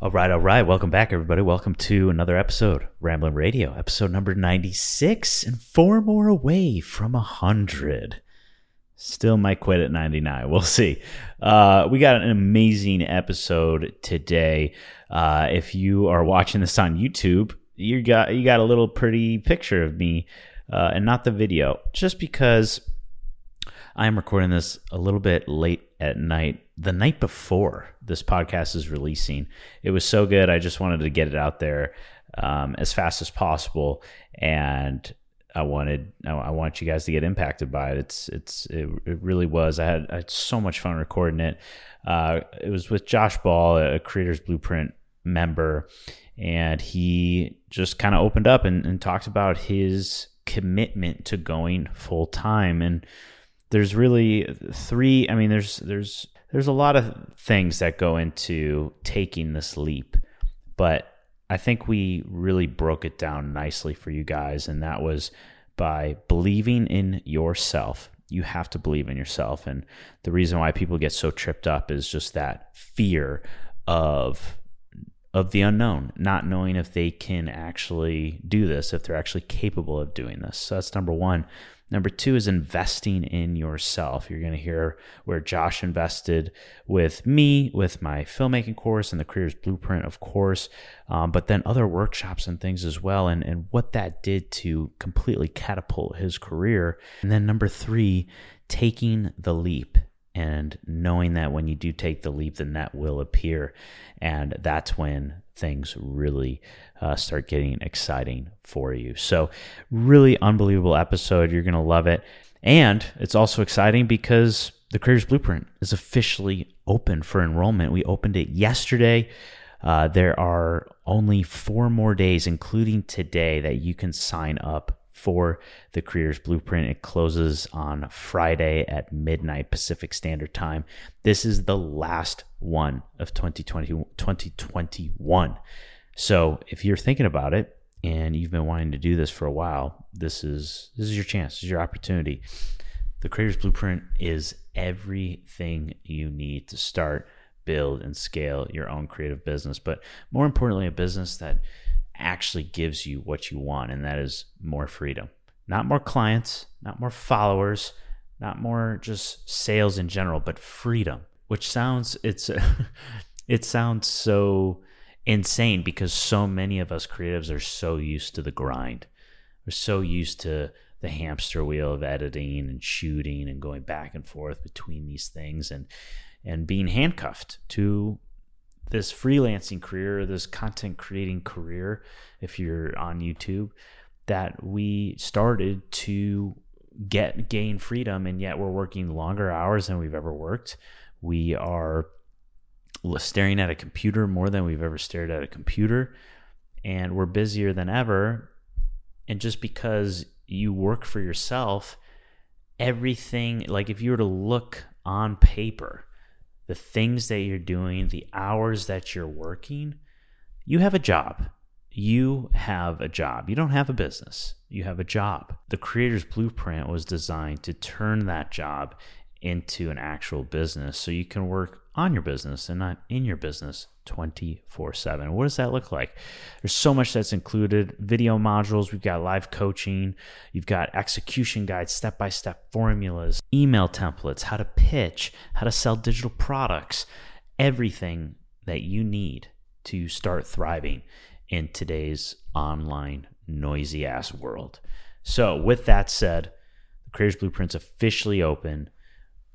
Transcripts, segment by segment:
All right, all right. Welcome back, everybody. Welcome to another episode, Ramblin' Radio, episode number 96, and four more away from 100. Still might quit at 99. We'll see. Uh, we got an amazing episode today. Uh, if you are watching this on YouTube, you got you got a little pretty picture of me, uh, and not the video, just because I am recording this a little bit late at night, the night before this podcast is releasing. It was so good. I just wanted to get it out there um, as fast as possible, and I wanted I want you guys to get impacted by it. It's it's it, it really was. I had, I had so much fun recording it. Uh, it was with Josh Ball, a Creators Blueprint member, and he just kind of opened up and, and talked about his commitment to going full time and there's really three i mean there's there's there's a lot of things that go into taking this leap but i think we really broke it down nicely for you guys and that was by believing in yourself you have to believe in yourself and the reason why people get so tripped up is just that fear of of the unknown, not knowing if they can actually do this, if they're actually capable of doing this. So that's number one. Number two is investing in yourself. You're going to hear where Josh invested with me, with my filmmaking course and the Creators Blueprint, of course, um, but then other workshops and things as well, and, and what that did to completely catapult his career. And then number three, taking the leap and knowing that when you do take the leap, the net will appear. And that's when things really uh, start getting exciting for you. So, really unbelievable episode. You're going to love it. And it's also exciting because the Creators Blueprint is officially open for enrollment. We opened it yesterday. Uh, there are only four more days, including today, that you can sign up for the Creators Blueprint. It closes on Friday at midnight Pacific Standard Time. This is the last one of 2020, 2021. So if you're thinking about it and you've been wanting to do this for a while, this is this is your chance. This is your opportunity. The Creators Blueprint is everything you need to start, build, and scale your own creative business. But more importantly, a business that actually gives you what you want, and that is more freedom. Not more clients, not more followers, not more just sales in general, but freedom, which sounds it's it sounds so insane because so many of us creatives are so used to the grind. We're so used to the hamster wheel of editing and shooting and going back and forth between these things and and being handcuffed to this freelancing career, this content creating career, if you're on YouTube, that we started to get gain freedom and yet we're working longer hours than we've ever worked. We are staring at a computer more than we've ever stared at a computer and we're busier than ever and just because you work for yourself everything like if you were to look on paper the things that you're doing, the hours that you're working, you have a job. You have a job. You don't have a business. You have a job. The creator's blueprint was designed to turn that job into an actual business so you can work on your business and not in your business 24 7. What does that look like? There's so much that's included video modules, we've got live coaching, you've got execution guides, step by step formulas, email templates, how to pitch, how to sell digital products, everything that you need to start thriving in today's online noisy ass world. So, with that said, the Creators Blueprint's officially open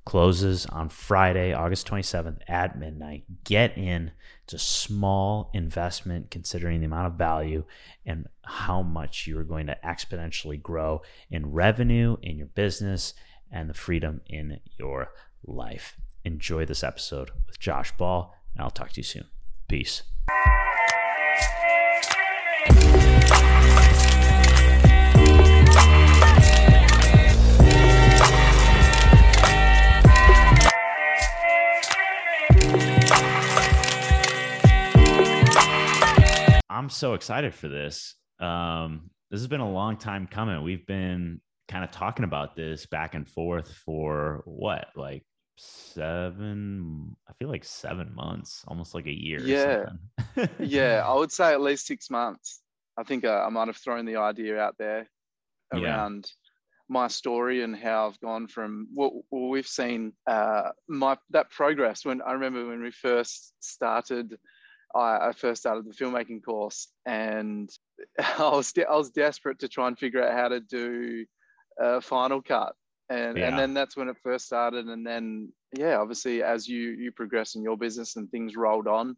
closes on Friday, August 27th at midnight. Get in. It's a small investment considering the amount of value and how much you are going to exponentially grow in revenue in your business and the freedom in your life. Enjoy this episode with Josh Ball, and I'll talk to you soon. Peace. I'm so excited for this. Um, this has been a long time coming. We've been kind of talking about this back and forth for what, like seven. I feel like seven months, almost like a year. Yeah, yeah. I would say at least six months. I think uh, I might have thrown the idea out there around yeah. my story and how I've gone from what well, we've seen uh, my that progress. When I remember when we first started, I, I first started the filmmaking course, and I was de- I was desperate to try and figure out how to do a Final Cut. And yeah. and then that's when it first started and then yeah obviously as you you progress in your business and things rolled on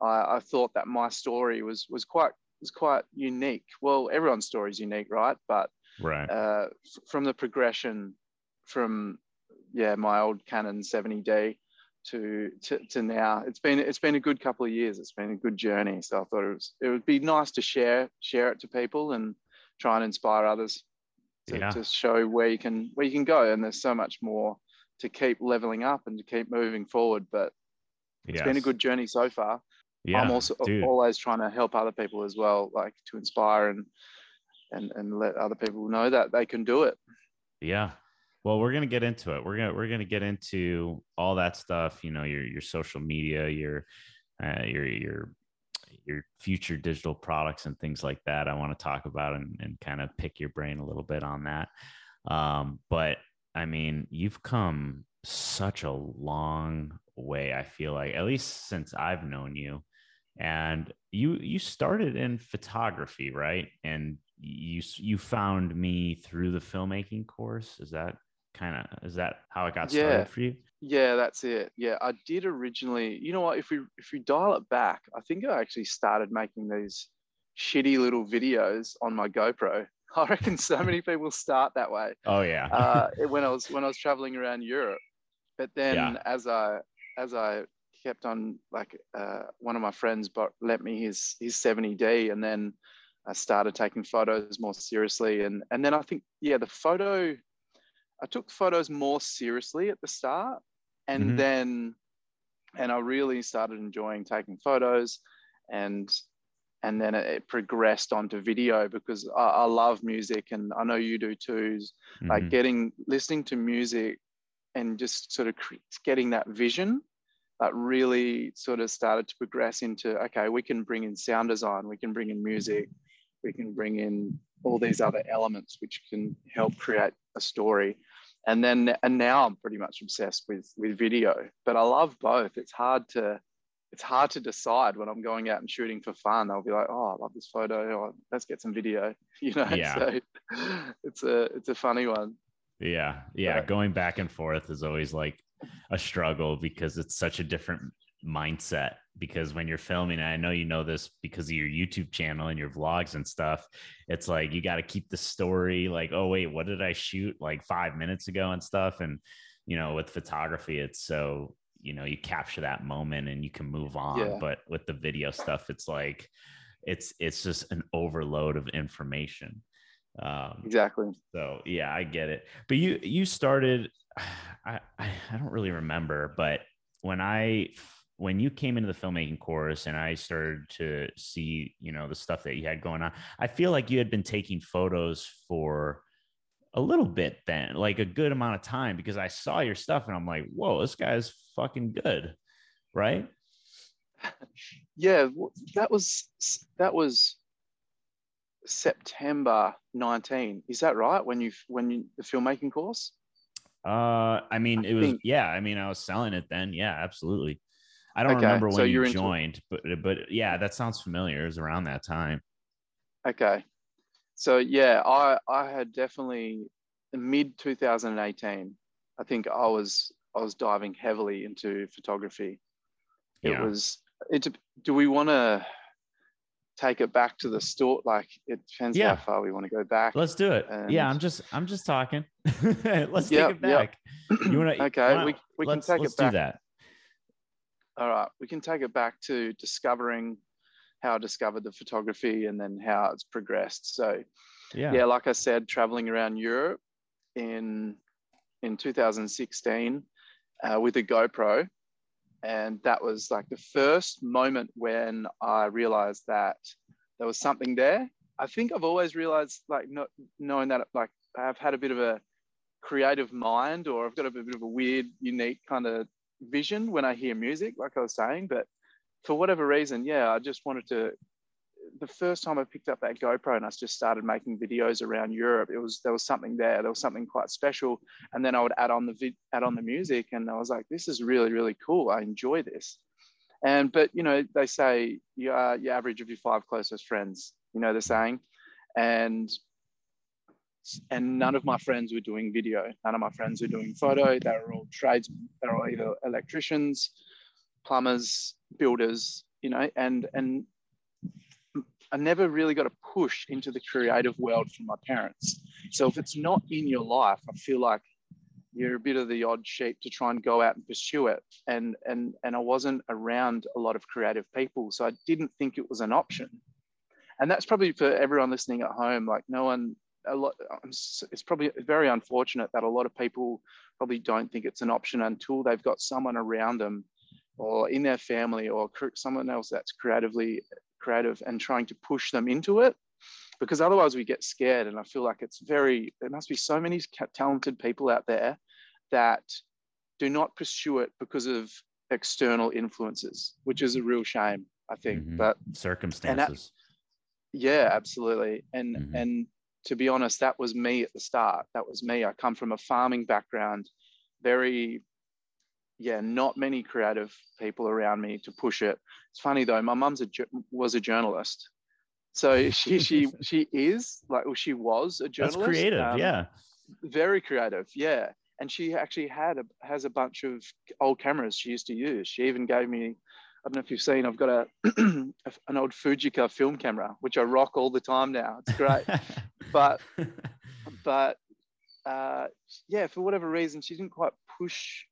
i, I thought that my story was was quite was quite unique. Well everyone's story is unique right? But right. uh, f- from the progression from yeah my old canon 70d to, to to now. It's been it's been a good couple of years. It's been a good journey. So i thought it was it would be nice to share share it to people and try and inspire others to, yeah. to show where you can where you can go. And there's so much more to keep leveling up and to keep moving forward but it's yes. been a good journey so far. Yeah, i'm also dude. always trying to help other people as well like to inspire and and and let other people know that they can do it. Yeah well we're gonna get into it we're gonna we're gonna get into all that stuff you know your your social media your uh, your your your future digital products and things like that. I want to talk about and, and kind of pick your brain a little bit on that. Um, but I mean, you've come such a long way. I feel like, at least since I've known you, and you you started in photography, right? And you you found me through the filmmaking course. Is that kind of is that how it got yeah. started for you? Yeah, that's it. Yeah, I did originally. You know what? If we if we dial it back, I think I actually started making these shitty little videos on my GoPro. I reckon so many people start that way. Oh yeah. uh, when I was when I was traveling around Europe, but then yeah. as I as I kept on like uh, one of my friends but lent me his his 70D and then I started taking photos more seriously and and then I think yeah the photo I took photos more seriously at the start, and mm-hmm. then and I really started enjoying taking photos, and and then it, progressed onto video because I, I, love music, and I know you do too. Mm-hmm. Like getting listening to music and just sort of getting that vision that really sort of started to progress into okay, we can bring in sound design, we can bring in music, we can bring in all these other elements which can help create a story and then and now i'm pretty much obsessed with with video but i love both. It's hard to it's hard to decide when i'm going out and shooting for fun. I'll be like oh i love this photo. Or let's get some video you know? Yeah. so it's a it's a funny one. Yeah yeah. Going back and forth is always like a struggle because it's such a different mindset because when you're filming i know you know this because of your youtube channel and your vlogs and stuff it's like you got to keep the story like oh wait what did i shoot like five minutes ago and stuff? And you know with photography it's so you know you capture that moment and you can move on. Yeah. but with the video stuff it's like it's it's just an overload of information. Um exactly. so yeah i get it. But you you started i i don't really remember but when i when you came into the filmmaking course and I started to see, you know, the stuff that you had going on, I feel like you had been taking photos for a little bit then, like a good amount of time, because I saw your stuff and I'm like, whoa, this guy's fucking good. Right. Yeah, that was that was September 19. Is that right? When you when you the filmmaking course? Uh, I mean, it was yeah. I mean, I was selling it then. Yeah, absolutely. I don't okay. remember when so you joined, but but yeah, that sounds familiar. It was around that time. Okay, so yeah, I I had definitely mid 2018. I think I was I was diving heavily into photography. It yeah. was it. Do we want to take it back to the store? Like it depends yeah. how far we want to go back. Let's do it. And... Yeah, I'm just I'm just talking. let's yep, take it back. Yep. You want to? okay, wanna, we we can take it back. do that all right, we can take it back to discovering how I discovered the photography and then how it's progressed. So, yeah, yeah like I said, traveling around Europe in in 2016 uh, with a GoPro, and that was like the first moment when I realized that there was something there. I think I've always realized, like, not knowing that, like, I've had a bit of a creative mind or I've got a bit of a weird, unique kind of vision when I hear music, like I was saying. But for whatever reason, yeah, I just wanted to. The first time I picked up that GoPro and I just started making videos around Europe, it was there was something there. There was something quite special, and then I would add on the vid, add on the music, and I was like, this is really really cool. I enjoy this. And but you know they say you are your average of your five closest friends. You know the saying, and and none of my friends were doing video. None of my friends were doing photo. They were all trades. They were all either electricians, plumbers, builders. You know, and and I never really got a push into the creative world from my parents. So if it's not in your life, I feel like you're a bit of the odd sheep to try and go out and pursue it. And and and I wasn't around a lot of creative people, so I didn't think it was an option. And that's probably for everyone listening at home. Like no one a lot it's probably very unfortunate that a lot of people probably don't think it's an option until they've got someone around them or in their family or someone else that's creatively creative and trying to push them into it because otherwise we get scared and i feel like it's very there must be so many talented people out there that do not pursue it because of external influences which is a real shame i think mm-hmm. but circumstances that, yeah absolutely and mm-hmm. and to be honest, that was me at the start. That was me. I come from a farming background, very, yeah, not many creative people around me to push it. It's funny though. My mum's a was a journalist, so she she she is like, well, she was a journalist. That's creative, um, yeah. Very creative, yeah. And she actually had a, has a bunch of old cameras she used to use. She even gave me I don't know if you've seen, I've got a an old Fujica film camera, which I rock all the time now. It's great. but but uh, yeah, for whatever reason, she didn't quite push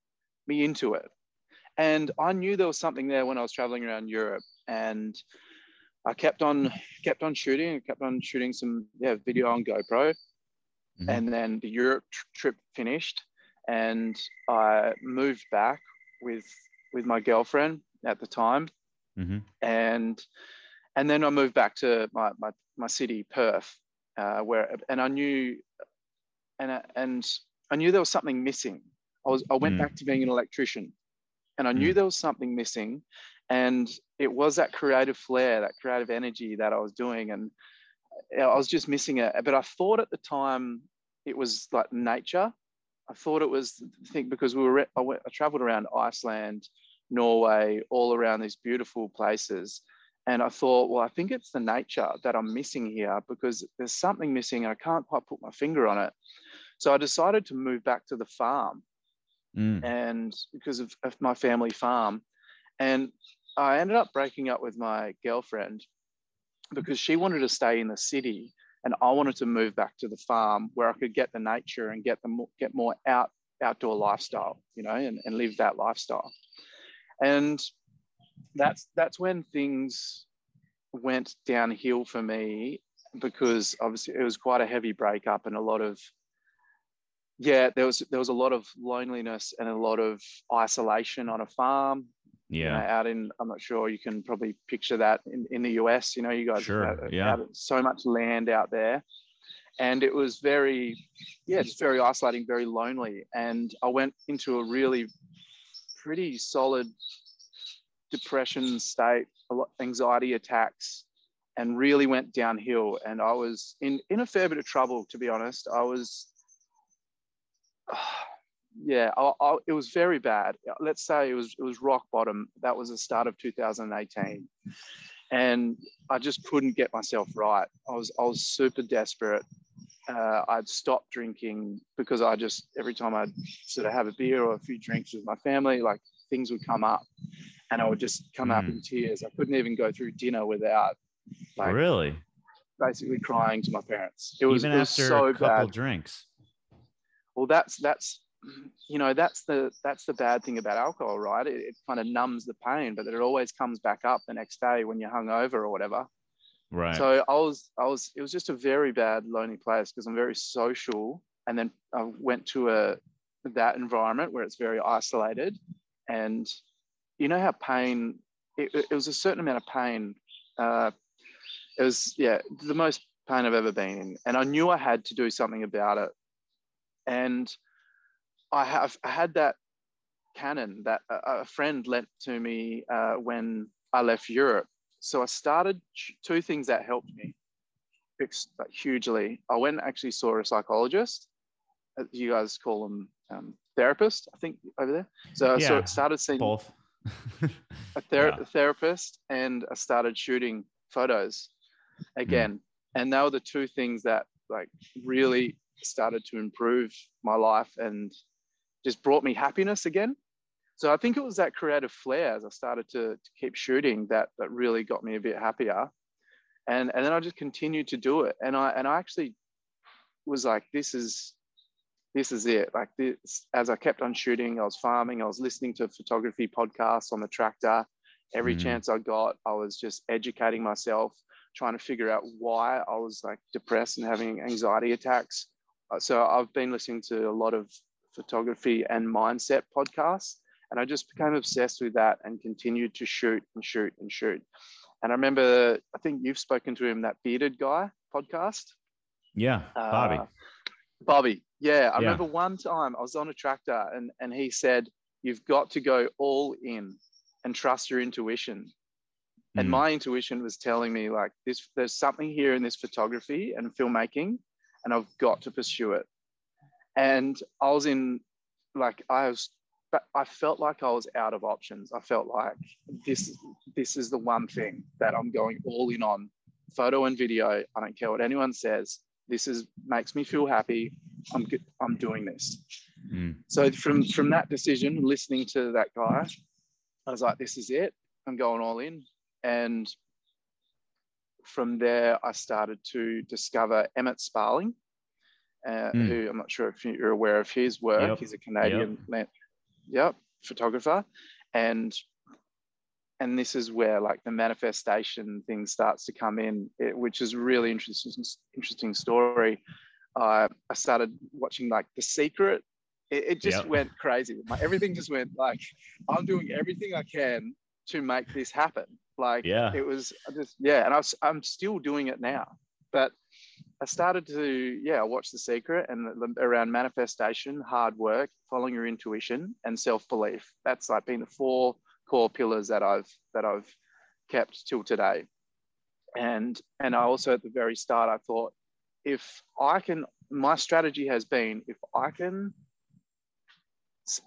me into it. And I knew there was something there when I was traveling around Europe. And I kept on kept on shooting, kept on shooting some yeah video on GoPro. Mm-hmm. And then the Europe tr- trip finished, and I moved back with with my girlfriend at the time, mm-hmm. and and then I moved back to my my, my city, Perth, uh, where and I knew and and I knew there was something missing. I was I went mm. back to being an electrician, and I knew mm. there was something missing, and it was that creative flair, that creative energy that I was doing, and I was just missing it. But I thought at the time it was like nature. I thought it was I think because we were I, went, I traveled around Iceland, Norway, all around these beautiful places. And I thought, well, I think it's the nature that I'm missing here because there's something missing. I can't quite put my finger on it. So I decided to move back to the farm mm. and because of, of my family farm. And I ended up breaking up with my girlfriend because she wanted to stay in the city and I wanted to move back to the farm where I could get the nature and get the get more out outdoor lifestyle, you know, and, and live that lifestyle and that's that's when things went downhill for me because obviously it was quite a heavy breakup and a lot of yeah there was there was a lot of loneliness and a lot of isolation on a farm yeah you know, out in i'm not sure you can probably picture that in, in the us you know you guys sure. have, yeah. have so much land out there and it was very yeah just very isolating very lonely and i went into a really pretty solid depression state, a lot anxiety attacks, and really went downhill. And I was in in a fair bit of trouble, to be honest. I was, uh, yeah, I, I, it was very bad. Let's say it was it was rock bottom. That was the start of 2018, and I just couldn't get myself right. I was I was super desperate uh, I'd stopped drinking because I just every time I'd sort of have a beer or a few drinks with my family, like things would come up, and I would just come mm. up in tears. I couldn't even go through dinner without, like, really, basically crying to my parents. It was even it was after so a couple bad. drinks. Well, that's that's you know that's the that's the bad thing about alcohol, right? It, it kind of numbs the pain, but that it always comes back up the next day when you're hungover or whatever. Right. So I was, I was, it was just a very bad, lonely place because I'm very social. And then I went to a that environment where it's very isolated, and you know how pain. It, it was a certain amount of pain. Uh, it was yeah, the most pain I've ever been in, and I knew I had to do something about it. and I have I had that Canon that a, a friend lent to me uh, when I left Europe. So I started two things that helped me hugely. I went and actually saw a psychologist. Uh, you guys call them um, therapist, I think, over there. So yeah, I started seeing both a, ther- yeah. therapist, and I started shooting photos again. Mm. And they were the two things that like really started to improve my life and just brought me happiness again. So I think it was that creative flair as I started to, to keep shooting that that really got me a bit happier. And and then I just continued to do it. And I and I actually was like, this is this is it. Like this, as I kept on shooting, I was farming, I was listening to photography podcasts on the tractor. Every mm. chance I got, I was just educating myself, trying to figure out why I was like depressed and having anxiety attacks. Uh, so I've been listening to a lot of photography and mindset podcasts, and I just became obsessed with that and continued to shoot and shoot and shoot. And I remember, I think you've spoken to him, that bearded guy podcast. Yeah, Bobby. Uh, Bobby. Yeah, I yeah. remember one time I was on a tractor and, and he said, You've got to go all in and trust your intuition. Mm. And my intuition was telling me, like, this, there's something here in this photography and filmmaking, and I've got to pursue it. And I was in, like, I was, I felt like I was out of options. I felt like this, this is the one thing that I'm going all in on photo and video. I don't care what anyone says. This is makes me feel happy. I'm I'm doing this. Mm. So from from that decision, listening to that guy, I was like, this is it. I'm going all in. And from there, I started to discover Emmett Sparling, uh, mm. who I'm not sure if you're aware of his work. Yep. He's a Canadian, yep. yep, photographer, and and this is where like the manifestation thing starts to come in, it, which is really interesting, interesting story. Uh, I started watching like The Secret. It, it just yep. went crazy. My, everything just went like, I'm doing everything I can to make this happen. Like, yeah, it was just yeah, and I was, I'm still doing it now. But I started to yeah watch The Secret and around manifestation, hard work, following your intuition, and self belief. That's like been the four core pillars that I've that I've kept till today. And and I also at the very start I thought if I can my strategy has been if I can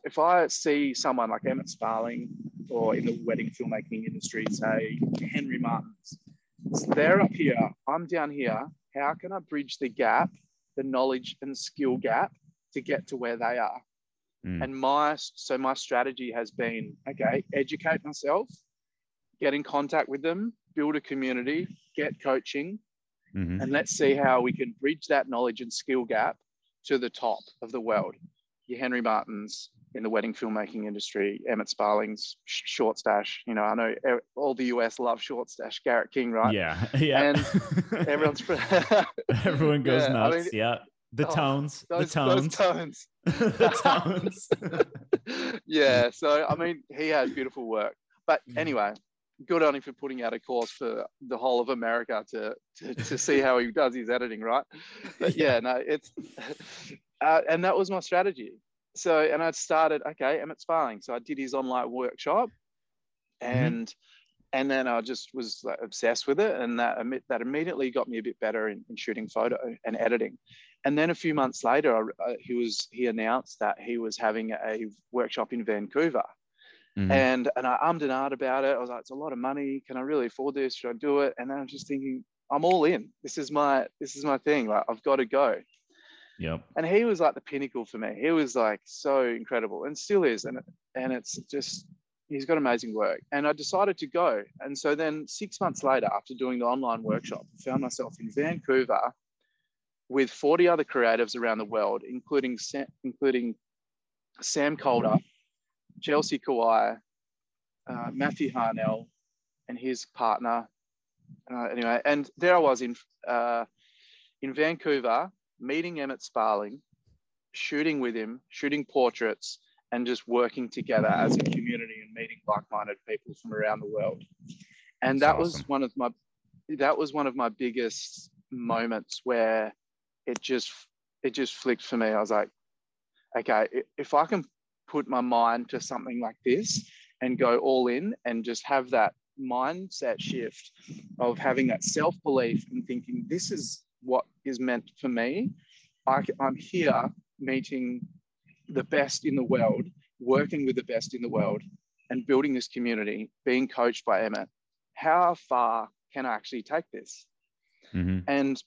if I see someone like Emmett Sparling or in the wedding filmmaking industry, say Henry Martins, they're up here, I'm down here. How can I bridge the gap, the knowledge and skill gap to get to where they are? Mm. And my so my strategy has been okay, educate myself, get in contact with them, build a community, get coaching, mm-hmm. and let's see how we can bridge that knowledge and skill gap to the top of the world. Your Henry Martins in the wedding filmmaking industry, Emmett Sparling's Shortstache. You know, I know all the US love Shortstache, Garrett King, right? Yeah, yeah. And everyone's everyone goes yeah, nuts. I mean, yeah, the oh, tones, those, the tones, tones, the tones. yeah. So I mean, he has beautiful work. But anyway, good on him for putting out a course for the whole of America to to, to see how he does his editing, right? But yeah, yeah no, it's uh, and that was my strategy. So and I started okay, Emmett Sparling. So I did his online workshop, mm-hmm. and mm-hmm. and then I just was like, obsessed with it, and that that immediately got me a bit better in, in shooting photo and editing. And then a few months later, uh, he was he announced that he was having a workshop in Vancouver, mm-hmm. and and I ummed and ahed about it. I was like, it's a lot of money. Can I really afford this? Should I do it? And then I'm just thinking, I'm all in. This is my this is my thing. Like I've got to go. Yep. And he was like the pinnacle for me. He was like so incredible, and still is. And and it's just he's got amazing work. And I decided to go. And so then six months later, after doing the online workshop, I found myself in Vancouver with 40 other creatives around the world, including Sam, including Sam Calder, Chelsea Kawai, uh, Matthew Harnell, and his partner. Uh, anyway, and there I was in uh, in Vancouver, meeting Emmett Sparling, shooting with him, shooting portraits, and just working together as a community and meeting like-minded people from around the world. And That's that awesome. was one of my that was one of my biggest moments where it just it just flicked for me. I was like, okay, if I can put my mind to something like this and go all in and just have that mindset shift of having that self belief and thinking, this is what is meant for me. I, I'm here meeting the best in the world, working with the best in the world, and building this community, being coached by Emma. How far can I actually take this? Mm-hmm. And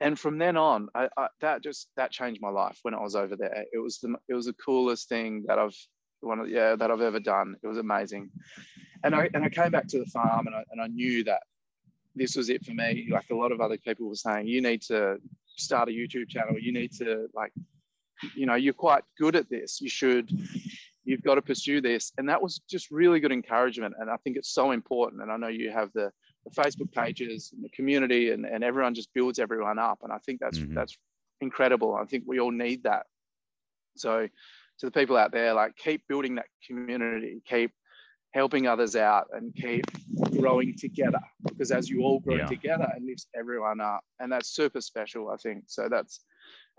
and from then on, I, I, that just that changed my life when I was over there. It was the it was the coolest thing that I've one of yeah that I've ever done. It was amazing, and I and I came back to the farm and I and I knew that this was it for me. Like a lot of other people were saying, you need to start a YouTube channel. You need to like, you know, you're quite good at this. You should, you've got to pursue this. And that was just really good encouragement. And I think it's so important. And I know you have the, the Facebook pages and the community and, and everyone just builds everyone up. And I think that's mm-hmm. that's incredible. I think we all need that. So to the people out there, like keep building that community, keep helping others out and keep growing together because as you all grow yeah. together it lifts everyone up and that's super special i think so that's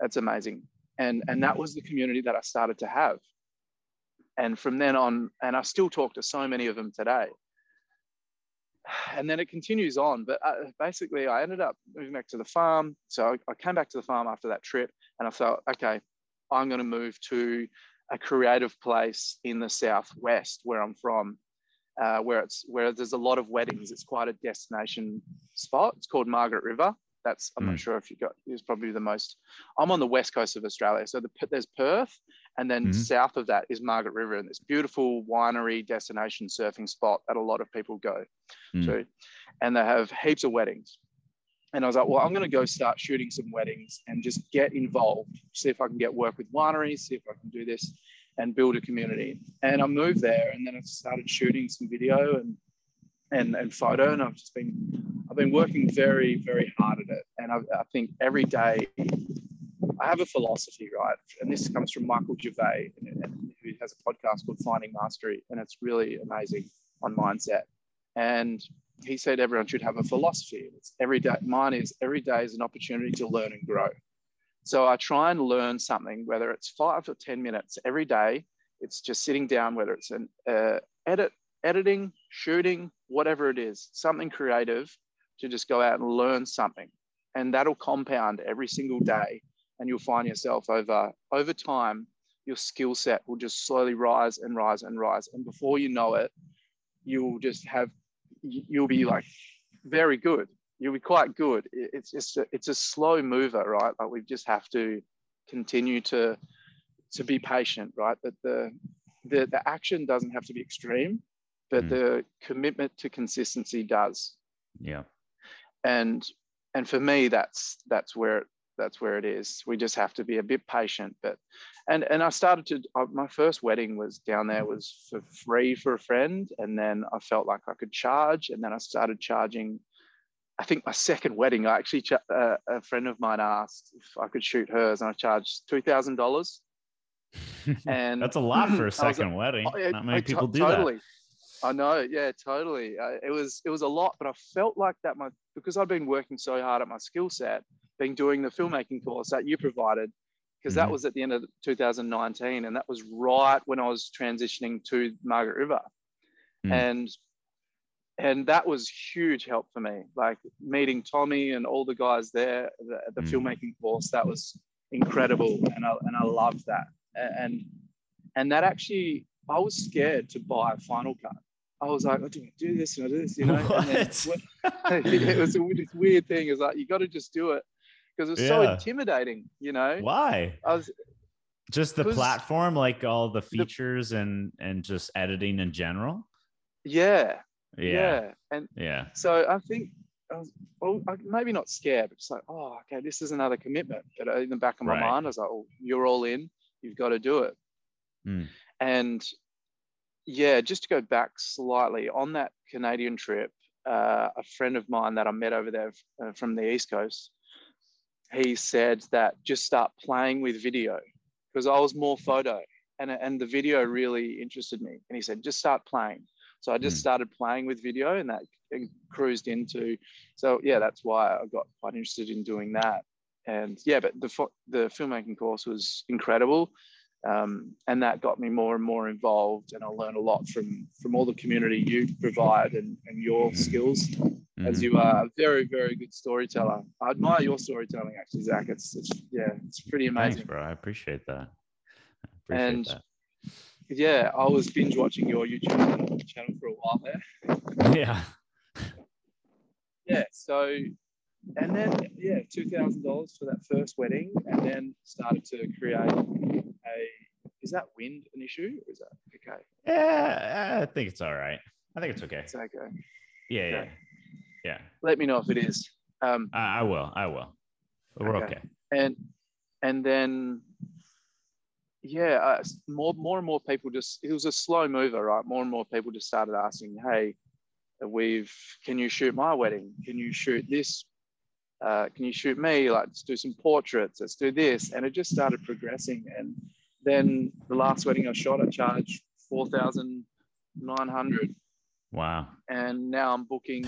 that's amazing and and that was the community that i started to have and from then on and i still talk to so many of them today and then it continues on but uh, basically i ended up moving back to the farm so I, I came back to the farm after that trip and i thought okay i'm going to move to a creative place in the southwest where I'm from, uh, where it's where there's a lot of weddings. It's quite a destination spot. It's called Margaret River. That's I'm mm. not sure if you got. It's probably the most. I'm on the west coast of Australia, so the, there's Perth, and then mm. south of that is Margaret River, and this beautiful winery destination surfing spot that a lot of people go mm. to, and they have heaps of weddings. And I was like, well, I'm going to go start shooting some weddings and just get involved, see if I can get work with wineries, see if I can do this and build a community. And I moved there and then I started shooting some video and and, and photo. And I've just been I've been working very, very hard at it. And I, I think every day I have a philosophy, right? And this comes from Michael Gervais, who has a podcast called Finding Mastery, and it's really amazing on mindset. And he said everyone should have a philosophy. It's every day. Mine is every day is an opportunity to learn and grow. So I try and learn something, whether it's five or ten minutes every day. It's just sitting down, whether it's an uh, edit, editing, shooting, whatever it is, something creative to just go out and learn something, and that'll compound every single day. And you'll find yourself over over time, your skill set will just slowly rise and rise and rise, and before you know it, you'll just have you'll be like very good. You'll be quite good. It's just a, it's a slow mover, right? Like we just have to continue to to be patient, right? That the the, the action doesn't have to be extreme, but mm. the commitment to consistency does. Yeah. And and for me, that's that's where that's where it is. We just have to be a bit patient. But and and I started to uh, my first wedding was down there was for free for a friend, and then I felt like I could charge, and then I started charging. I think my second wedding, I actually ch- uh, a friend of mine asked if I could shoot hers, and I charged two thousand dollars. And that's a lot for a second like, wedding. Oh, Not many I, people do totally. that. I know, yeah, totally. Uh, it was it was a lot, but I felt like that my because I've been working so hard at my skill set been doing the filmmaking course that you provided because mm-hmm. that was at the end of 2019 and that was right when I was transitioning to Margaret River. Mm. And and that was huge help for me. Like meeting Tommy and all the guys there the, the mm. filmmaking course, that was incredible, and I and I loved that. And and that actually, I was scared to buy a Final Cut. I was like, oh, do I do this and I do this, you know? What? And then, it was a, this weird thing. Is like you got to just do it because it was yeah. so intimidating, you know. Why? I was just the platform, like all the features the, and and just editing in general. Yeah. Yeah. Yeah. And yeah. So I think I was well, maybe not scared, but just like, oh, okay, this is another commitment. But in the back of my right. mind, I was like, oh, you're all in. You've got to do it. Mm. And yeah, just to go back slightly on that Canadian trip, uh, a friend of mine that I met over there uh, from the East Coast, he said that just start playing with video because I was more photo and, and the video really interested me. And he said, just start playing. So I just mm. started playing with video and that cruised into. So yeah, that's why I got quite interested in doing that. and yeah, but the the filmmaking course was incredible, um, and that got me more and more involved. And I learned a lot from from all the community you provide and, and your mm-hmm. skills, mm-hmm. as you are a very very good storyteller. I admire your storytelling, actually, Zach. It's, it's yeah, it's pretty amazing, Thanks, bro. I appreciate that. I appreciate and that. yeah, I was binge watching your YouTube channel for a while there. Yeah. yeah. So and then yeah, two thousand dollars for that first wedding, and then started to create a. Is that wind an issue, or is that okay? Yeah, I think it's all right. I think it's okay. It's okay. Yeah, okay. yeah, yeah. Let me know if it is. Um, I, I will. I will. We're okay. okay. And and then yeah, uh, more more and more people just it was a slow mover, right? More and more people just started asking, "Hey, we've can you shoot my wedding? Can you shoot this uh, can you shoot me? Like, let's do some portraits. Let's do this. And it just started progressing. And then the last wedding I shot, I charged four thousand nine hundred. Wow. And now I'm booking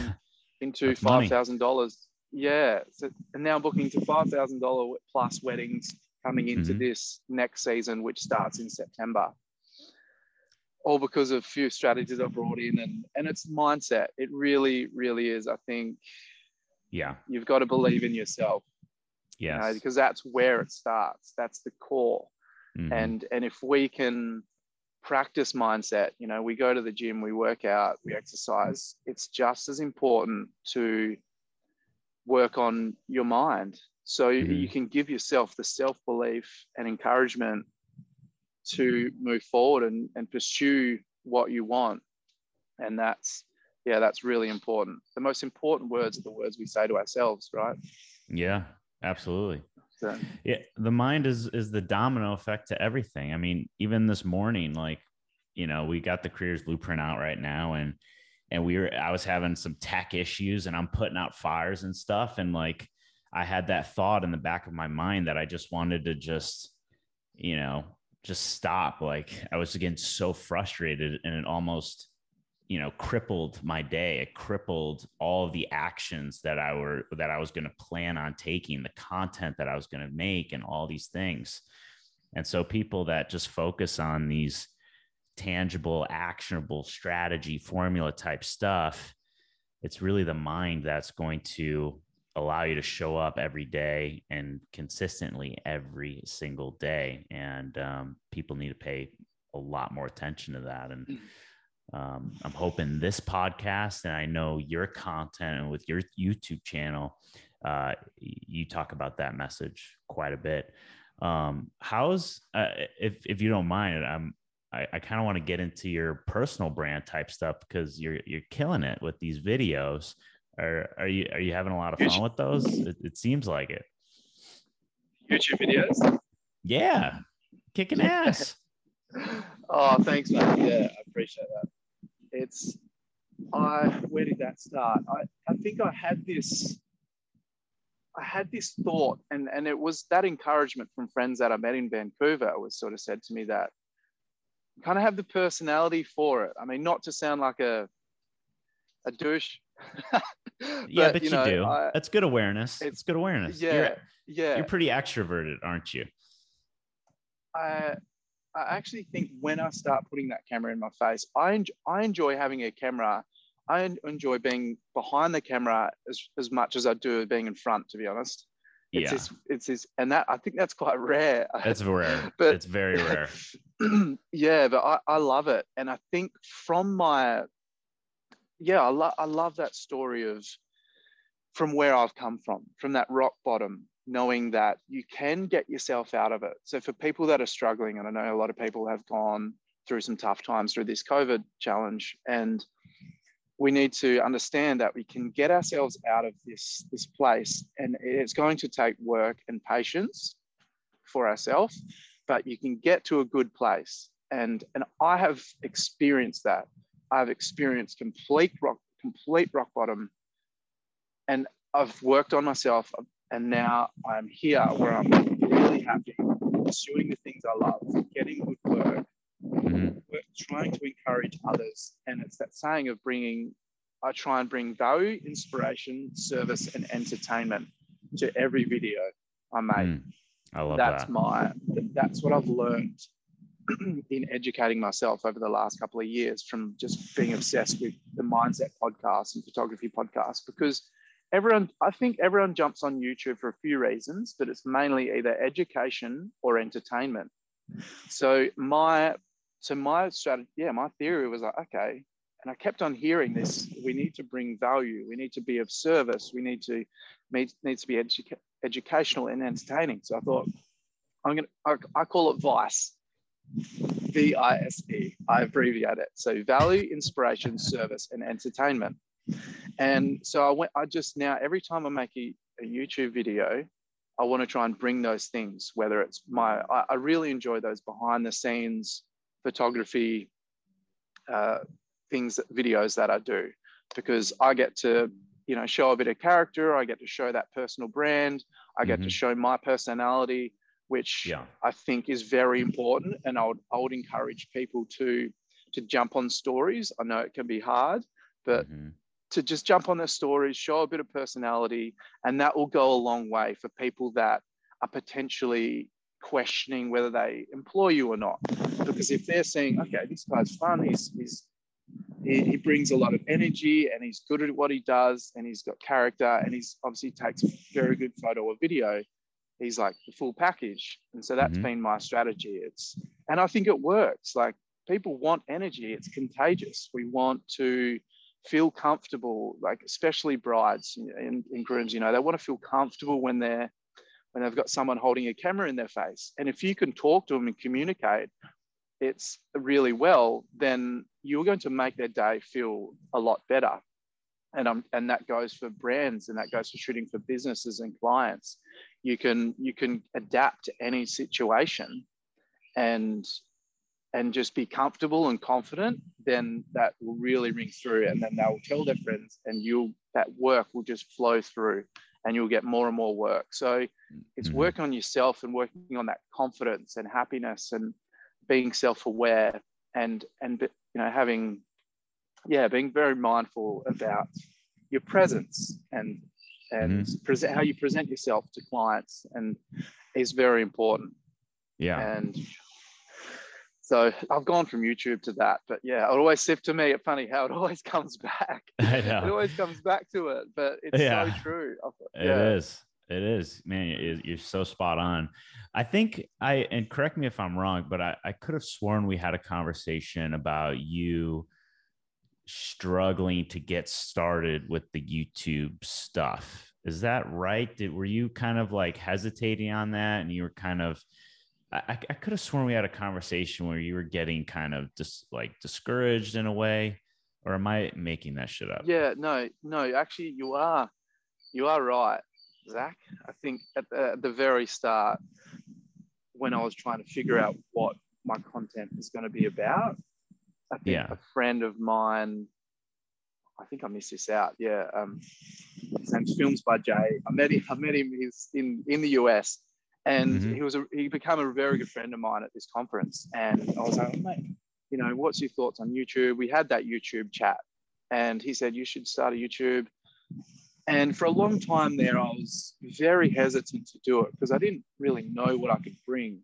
into five thousand dollars. Yeah. So, and now booking to five thousand dollar plus weddings coming into mm-hmm. this next season, which starts in September. All because of a few strategies I brought in and and it's mindset. It really, really is. I think yeah. You've got to believe in yourself. Yes. You know, because that's where it starts. That's the core. Mm-hmm. And and if we can practice mindset, you know, we go to the gym, we work out, we exercise, it's just as important to work on your mind. So mm-hmm. you can give yourself the self-belief and encouragement to move forward and, and pursue what you want. And that's yeah, that's really important. The most important words are the words we say to ourselves, right? Yeah, absolutely. Yeah, the mind is is the domino effect to everything. I mean, even this morning, like, you know, we got the Creators Blueprint out right now, and and we were I was having some tech issues, and I'm putting out fires and stuff, and like I had that thought in the back of my mind that I just wanted to just, you know, just stop. Like I was getting so frustrated, and it almost you know crippled my day. It crippled all the actions that i were that i was going to plan on taking the content that i was going to make and all these things. And so people that just focus on these tangible actionable strategy formula type stuff it's really the mind that's going to allow you to show up every day and consistently every single day. And um, people need to pay a lot more attention to that. And mm um, I'm hoping this podcast and I know your content and with your YouTube channel, uh, you talk about that message quite a bit. Um, how's uh, if if you don't mind, I'm I, I kind of want to get into your personal brand type stuff because you're you're killing it with these videos. Are are you are you having a lot of fun with those? It, it seems like it. YouTube videos. Yeah, kicking ass. oh, thanks, man. Yeah, I appreciate that it's I where did that start? I, I think I had this I had this thought and and it was that encouragement from friends that I met in Vancouver was sort of said to me that kind of have the personality for it. I mean, not to sound like a a douche. but, yeah, but you, know, do. I, That's good awareness. It's, it's good awareness. Yeah, you're, yeah. You're pretty extroverted, aren't you? I I actually think when I start putting that camera in my face, I, enjoy, I enjoy having a camera. I enjoy being behind the camera as, as much as I do being in front, to be honest. It's yeah. This, it's this, and that I think that's quite rare. It's rare, but it's very rare. yeah, but I, I love it. And I think from my, yeah, I, lo- I love that story of from where I've come from, from that rock bottom knowing that you can get yourself out of it. So for people that are struggling, and I know a lot of people have gone through some tough times through this COVID challenge, and we need to understand that we can get ourselves out of this this place, and it's going to take work and patience for ourselves, but you can get to a good place. And and I have experienced that. I've experienced complete rock complete rock bottom, and I've worked on myself. I've and now I'm here where I'm really happy, pursuing the things I love, getting good work, mm-hmm. trying to encourage others. And it's that saying of bringing, I try and bring value, inspiration, service, and entertainment to every video. I make. Mm, I love that's that. my that's what I've learned in educating myself over the last couple of years from just being obsessed with the mindset podcast and photography podcast because everyone i think everyone jumps on youtube for a few reasons but it's mainly either education or entertainment so my so my strategy yeah my theory was like okay and i kept on hearing this we need to bring value we need to be of service we need to need, needs to be educa- educational and entertaining so i thought i'm gonna I, I call it vice V-I-S-E. I abbreviate it. So value, inspiration, service, and entertainment. And so I went, I just now, every time I make a, a YouTube video, I want to try and bring those things, whether it's my, I, I really enjoy those behind the scenes photography uh, things, videos that I do, because I get to, you know, show a bit of character. I get to show that personal brand. I get mm-hmm. to show my personality which yeah. I think is very important. And I would, I would encourage people to to jump on stories. I know it can be hard, but mm-hmm. To just jump on their stories, show a bit of personality, and that will go a long way for people that are potentially questioning whether they employ you or not. Because if they're saying, okay, this guy's fun, he's he's he, he brings a lot of energy and he's good at what he does and he's got character and he's obviously takes very good photo or video he's like the full package. And so that's mm-hmm. been my strategy. It's and i think it works. Like people want energy. It's contagious. We want to feel comfortable like especially brides and, and grooms you know they want to feel comfortable when they're when they've got someone holding a camera in their face. And if you can talk to them and communicate it's really well then you're going to make their day feel a lot better. And um, and that goes for brands and that goes for shooting for businesses and clients. You can you can adapt to any situation and and just be comfortable and confident then that will really ring through and then they'll tell their friends and you'll that work will just flow through and you'll get more and more work so it's mm-hmm. working on yourself and working on that confidence and happiness and being self-aware and and you know having yeah being very mindful about your presence and and mm-hmm. present how you present yourself to clients and is very important. Yeah. And so I've gone from YouTube to that, but yeah, it always seems to me it's funny how it always comes back. it always comes back to it, but it's yeah. so true. Yeah. It is. It is, man. You're so spot on. I think I and correct me if I'm wrong, but I, I could have sworn we had a conversation about you struggling to get started with the YouTube stuff. Is that right? Did were you kind of like hesitating on that, and you were kind of? I, I could have sworn we had a conversation where you were getting kind of just like discouraged in a way, or am I making that shit up? Yeah, no, no. Actually, you are, you are right, Zach. I think at the, at the very start, when I was trying to figure out what my content is going to be about, I think yeah. a friend of mine, I think I missed this out. Yeah. Um, his name's Films by Jay. I met him, I met him he's in, in the US and mm-hmm. he was a, he became a very good friend of mine at this conference. And I was like, mate, you know, what's your thoughts on YouTube? We had that YouTube chat and he said, you should start a YouTube. And for a long time there, I was very hesitant to do it because I didn't really know what I could bring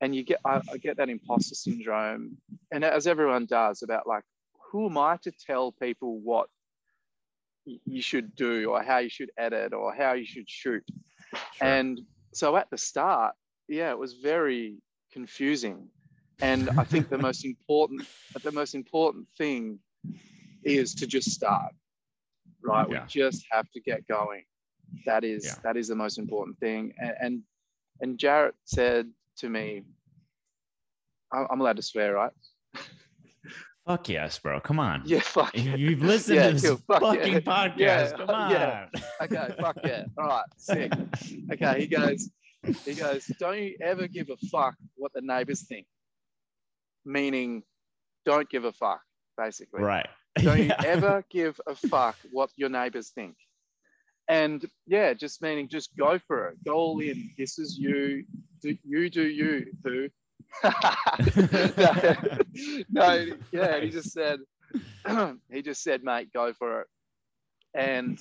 and you get I, I, get that imposter syndrome and as everyone does about like who am i to tell people what you should do or how you should edit or how you should shoot sure. and so at the start yeah it was very confusing and i think the most important the most important thing is to just start right yeah. we just have to get going that is yeah. that is the most important thing and, and and Jarrett said to me, I'm allowed to swear, right? Fuck yes, bro. Come on. Yeah, fuck. You've listened yeah, to this fucking yeah. podcast. Yeah, Come on. Yeah. Okay, fuck yeah. All right, sick. Okay, he goes, he goes, don't you ever give a fuck what the neighbors think. Meaning, don't give a fuck, basically. Right. Don't you ever give a fuck what your neighbors think. And yeah, just meaning just go for it. Go all in. This is you. Do, you do you, boo. no, no, yeah, he just said, he just said, mate, go for it. And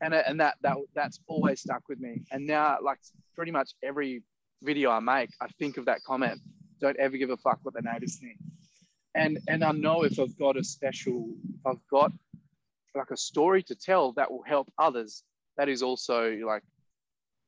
and and that that that's always stuck with me. And now, like pretty much every video I make, I think of that comment. Don't ever give a fuck what the neighbors think. And and I know if I've got a special, if I've got like a story to tell that will help others, that is also like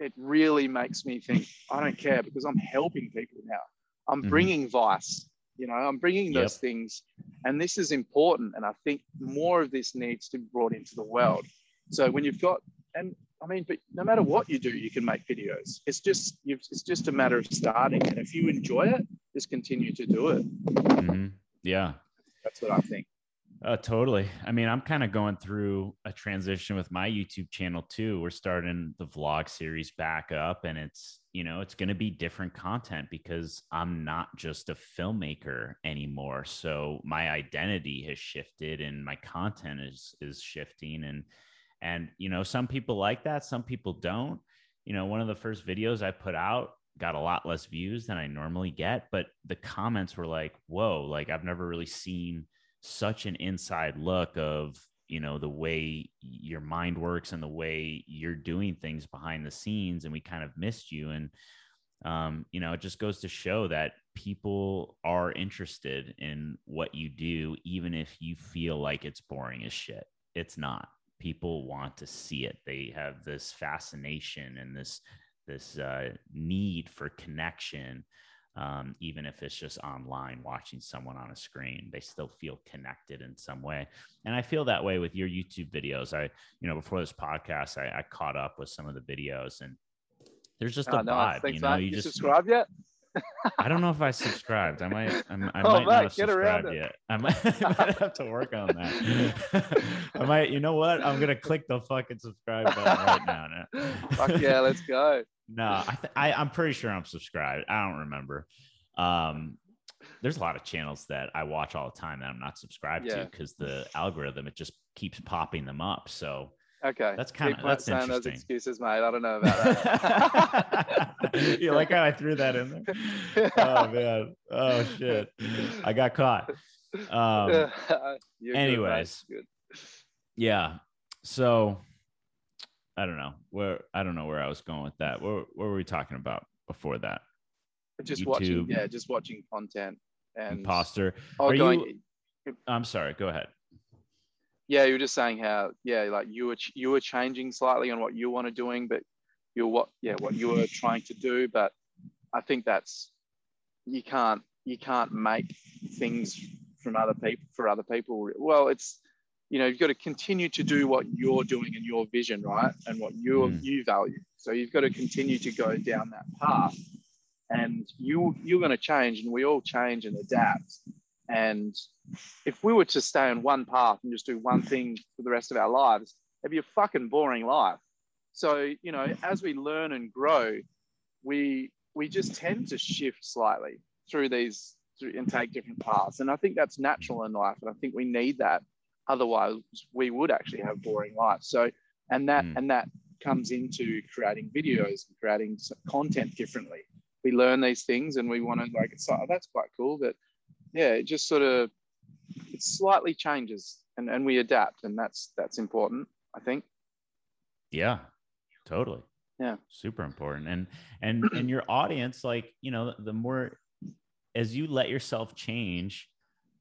it really makes me think I don't care because I'm helping people now. I'm mm-hmm. bringing vice, you know, I'm bringing those things, and this is important. And I think more of this needs to be brought into the world. So when you've got, and I mean, but no matter what you do, you can make videos. It's just, it's just a matter of starting. And if you enjoy it, just continue to do it. Mm-hmm. Yeah, that's what I think. Uh, totally. I mean, I'm kind of going through a transition with my YouTube channel too. We're starting the vlog series back up, and it's you know it's going to be different content because I'm not just a filmmaker anymore. So my identity has shifted, and my content is is shifting, and and you know some people like that, some people don't. You know, one of the first videos I put out got a lot less views than I normally get, but the comments were like, "Whoa!" Like I've never really seen such an inside look of you know the way your mind works and the way you're doing things behind the scenes and we kind of missed you. And um, you know it just goes to show that people are interested in what you do even if you feel like it's boring as shit. It's not. People want to see it. They have this fascination and this this uh, need for connection um, even if it's just online watching someone on a screen they still feel connected in some way and i feel that way with your youtube videos i you know before this podcast i, I caught up with some of the videos and there's just a oh, no, vibe you know you, you just subscribe yet I don't know if I subscribed. I might. I, I oh, might not have subscribed yet. I might, I might, have to work on that. I might. You know what? I'm gonna click the fucking subscribe button right now. Fuck yeah, let's go. No, I, th- I I'm pretty sure I'm subscribed. I don't remember. Um, there's a lot of channels that I watch all the time that I'm not subscribed yeah. to because the algorithm it just keeps popping them up. So okay, that's kind of that's interesting. Those excuses, mate. I don't know about that. you like how I threw that in there? Oh man! Oh shit! I got caught. Um, anyways, good. yeah. So I don't know where I don't know where I was going with that. What, what were we talking about before that? Just YouTube, watching, yeah, just watching content and imposter. Oh, Are going, you? I'm sorry. Go ahead. Yeah, you were just saying how yeah, like you were you were changing slightly on what you want to doing, but you're what yeah what you were trying to do. But I think that's you can't you can't make things from other people for other people. Well, it's you know you've got to continue to do what you're doing and your vision right? And what you mm. you value. So you've got to continue to go down that path. And you you're going to change and we all change and adapt. And if we were to stay on one path and just do one thing for the rest of our lives it'd be a fucking boring life. So you know as we learn and grow we we just tend to shift slightly through these through, and take different paths. And i think that's natural in life and i think we need that Otherwise, we would actually have boring lives. So, and that mm. and that comes into creating videos and creating content differently. We learn these things, and we want to like it's like, oh, that's quite cool. But yeah, it just sort of it slightly changes, and and we adapt, and that's that's important, I think. Yeah, totally. Yeah, super important. And and and your audience, like you know, the more as you let yourself change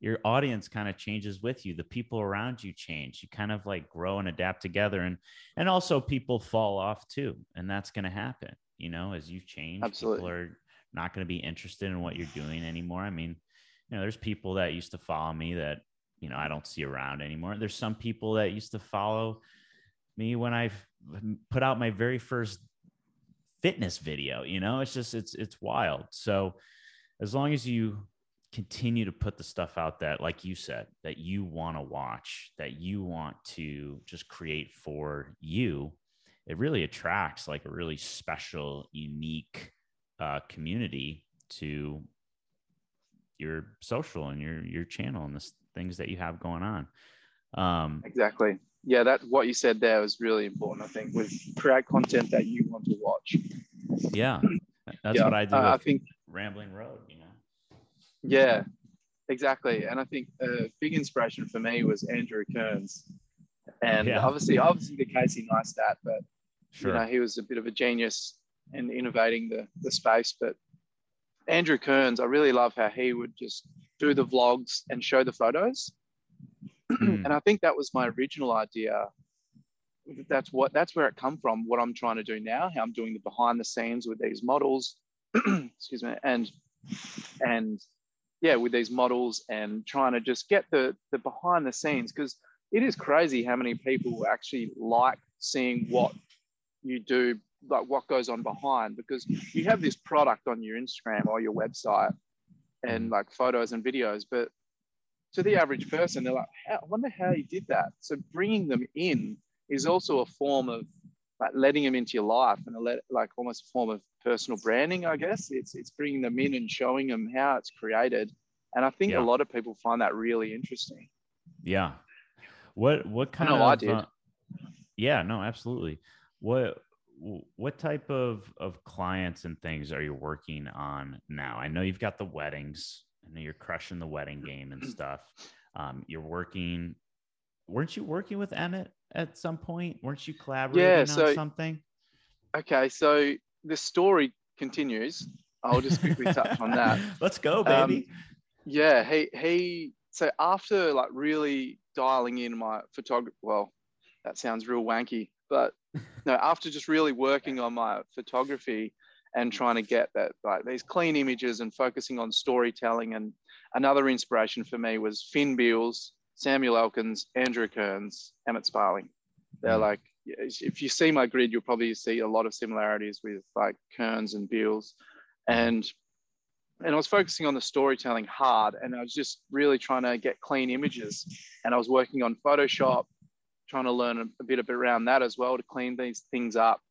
your audience kind of changes with you the people around you change you kind of like grow and adapt together and and also people fall off too and that's going to happen you know as you change Absolutely. people are not going to be interested in what you're doing anymore. I mean you know there's people that used to follow me that you know i don't see around anymore. There's some people that used to follow me when i put out my very first fitness video you know it's just it's it's wild. So as long as you continue to put the stuff out that like you said that you want to watch that you want to just create for you it really attracts like a really special unique uh, community to your social and your your channel and the things that you have going on. Um, exactly. Yeah that what you said there was really important i think with create content that you want to watch. Yeah. That's yeah, what i do uh, i think rambling road you know yeah, exactly. And I think a big inspiration for me was Andrew Kearns. And Yeah. obviously, obviously the Casey Neistat, but Sure. you know, he was a bit of a genius in innovating the, the space. But Andrew Kearns, I really love how he would just do the vlogs and show the photos. Mm. And I think that was my original idea. That's what that's where it come from. What I'm trying to do now, how I'm doing the behind the scenes with these models, excuse me, and and yeah, with these models and trying to just get the the behind the scenes because it is crazy how many people actually like seeing what you do, like what goes on behind because you have this product on your Instagram or your website and mm. like photos and videos, but to the average person, they're like, I wonder how you did that. So bringing them in is also a form of like letting them into your life and a let, like almost a form of personal branding, I guess. It's it's bringing them in and showing them how it's created. And I think Yeah. a lot of people find that really interesting. Yeah. What what kind know of I did. uh, yeah, no, absolutely. What what type of of clients and things are you working on now? I know you've got the weddings. I know you're crushing the wedding game and stuff. Um, you're working. Weren't you working with Emmett at some point? Weren't you collaborating so- on something? Okay, so the story continues. I'll just quickly touch on that. Let's go, Um, baby. Yeah, he he. So after like really dialing in my photography, well, that sounds real wanky, but no, after just really working on my photography and trying to get that like these clean images and focusing on storytelling, and another inspiration for me was Finn Beals, Samuel Elkins, Andrew Kearns, Emmett Sparling. They're Mm. like, if you see my grid, you'll probably see a lot of similarities with like Kearns and Beals, and and I was focusing on the storytelling hard, and I was just really trying to get clean images, and I was working on Photoshop, trying to learn a, a bit of around that as well to clean these things up.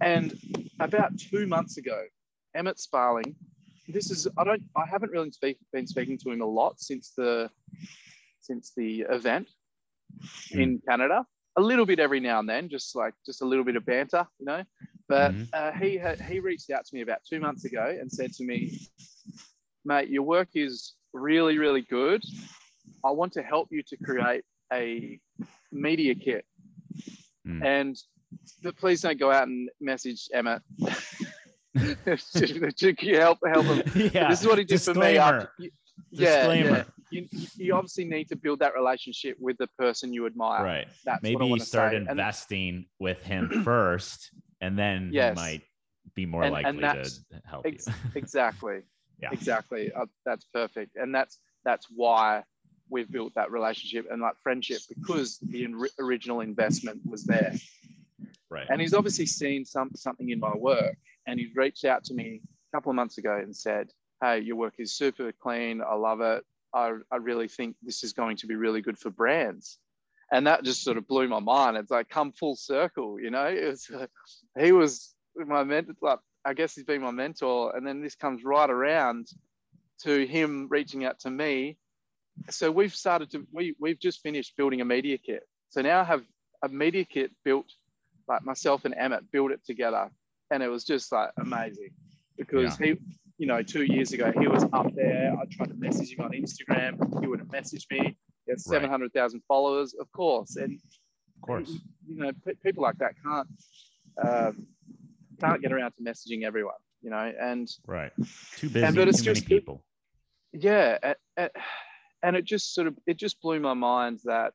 And about two months ago, Emmett Sparling, this is I don't I haven't really speak, been speaking to him a lot since the since the event in Canada. A little bit every now and then, just like just a little bit of banter, you know. But Mhm. uh, he had, he reached out to me about two months ago and said to me, "Mate, your work is really really good. I want to help you to create a media kit, Mm. and but please don't go out and message Emmett. Can you help help him? yeah. This is what he did for me. After, yeah, Disclaimer. yeah. You, you obviously need to build that relationship with the person you admire. Right. That's Maybe you start say. And- investing with him first, and then Yes. he might be more And- and likely that's to help Ex- you. exactly. Yeah. Exactly. Uh, that's perfect. And that's that's why we've built that relationship and like friendship because the in- original investment was there. right. And he's obviously seen some something in my work, and he reached out to me a couple of months ago and said, "Hey, your work is super clean. I love it. I, I really think this is going to be really good for brands." And that just sort of blew my mind. It's like come full circle, you know. It was, he was my mentor. Like I guess he's been my mentor, and then this comes right around to him reaching out to me. So we've started to we we've just finished building a media kit. So now I have a media kit built like myself and Emmett built it together, and it was just like amazing because he, you know, two years ago he was up there. I tried to message him on Instagram. He wouldn't message me. He had seven hundred thousand followers, of course, and of course. you know, pe- people like that can't um, can't get around to messaging everyone, you know, and Right. Too busy. And- but it's too many just- people. yeah a- a- and it just sort of it just blew my mind that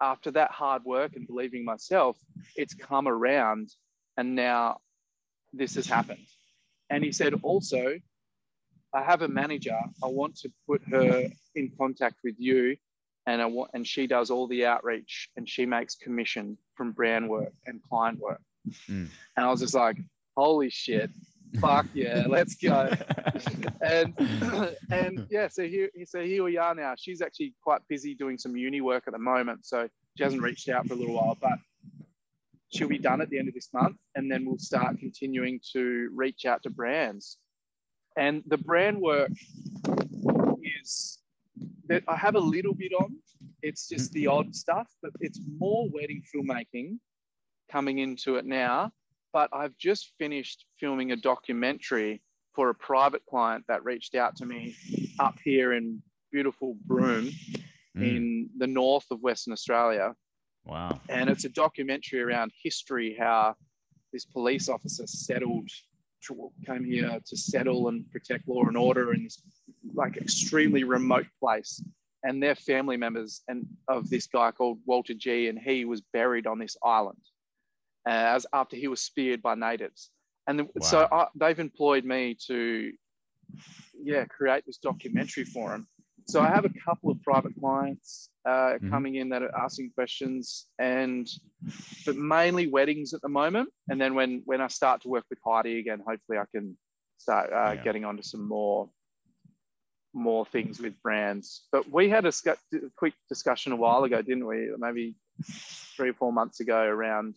after that hard work and believing myself it's come around and now this has happened and he said also i have a manager i want to put her in contact with you and i want and she does all the outreach and she makes commission from brand work and client work Mm. and i was just like holy shit fuck yeah let's go and and yeah, so here so here we are now. She's actually quite busy doing some uni work at the moment, so she hasn't reached out for a little while, but she'll be done at the end of this month, and then we'll start continuing to reach out to brands. And the brand work is that I have a little bit on. It's just the odd stuff, but it's more wedding filmmaking coming into it now. But I've just finished filming a documentary for a private client that reached out to me up here in beautiful Broome Mm. in the north of Western Australia. Wow. And it's a documentary around history, how this police officer settled, came here to settle and protect law and order in this like extremely remote place. And their family members and of this guy called Walter G. And he was buried on this island uh, as after he was speared by natives. And wow. so I, they've employed me to, yeah, create this documentary for them. So I have a couple of private clients uh, mm-hmm. coming in that are asking questions, and but mainly weddings at the moment. And then when when I start to work with Heidi again, hopefully I can start uh, yeah. getting onto some more more things with brands. But we had a, sc- a quick discussion a while ago, didn't we? Maybe three or four months ago around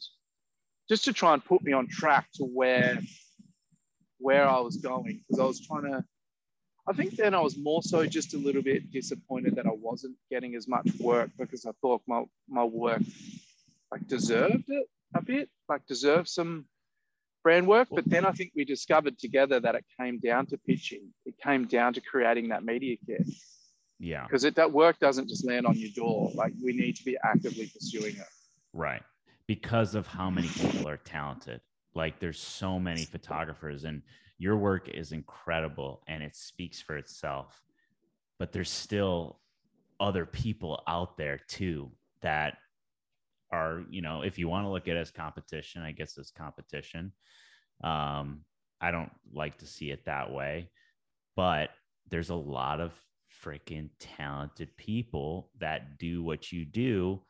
just to try and put me on track to where where I was going because I was trying to I think then I was more so just a little bit disappointed that I wasn't getting as much work because I thought my, my work like deserved it a bit, like deserved some brand work. But then I think we discovered together that it came down to pitching. It came down to creating that media kit. Yeah. Because that work doesn't just land on your door. Like we need to be actively pursuing it. Right. Because of how many people are talented. Like there's so many photographers and your work is incredible and it speaks for itself. But there's still other people out there too that are, you know, if you want to look at it as competition, I guess it's competition. Um, I don't like to see it that way, but there's a lot of freaking talented people that do what you do.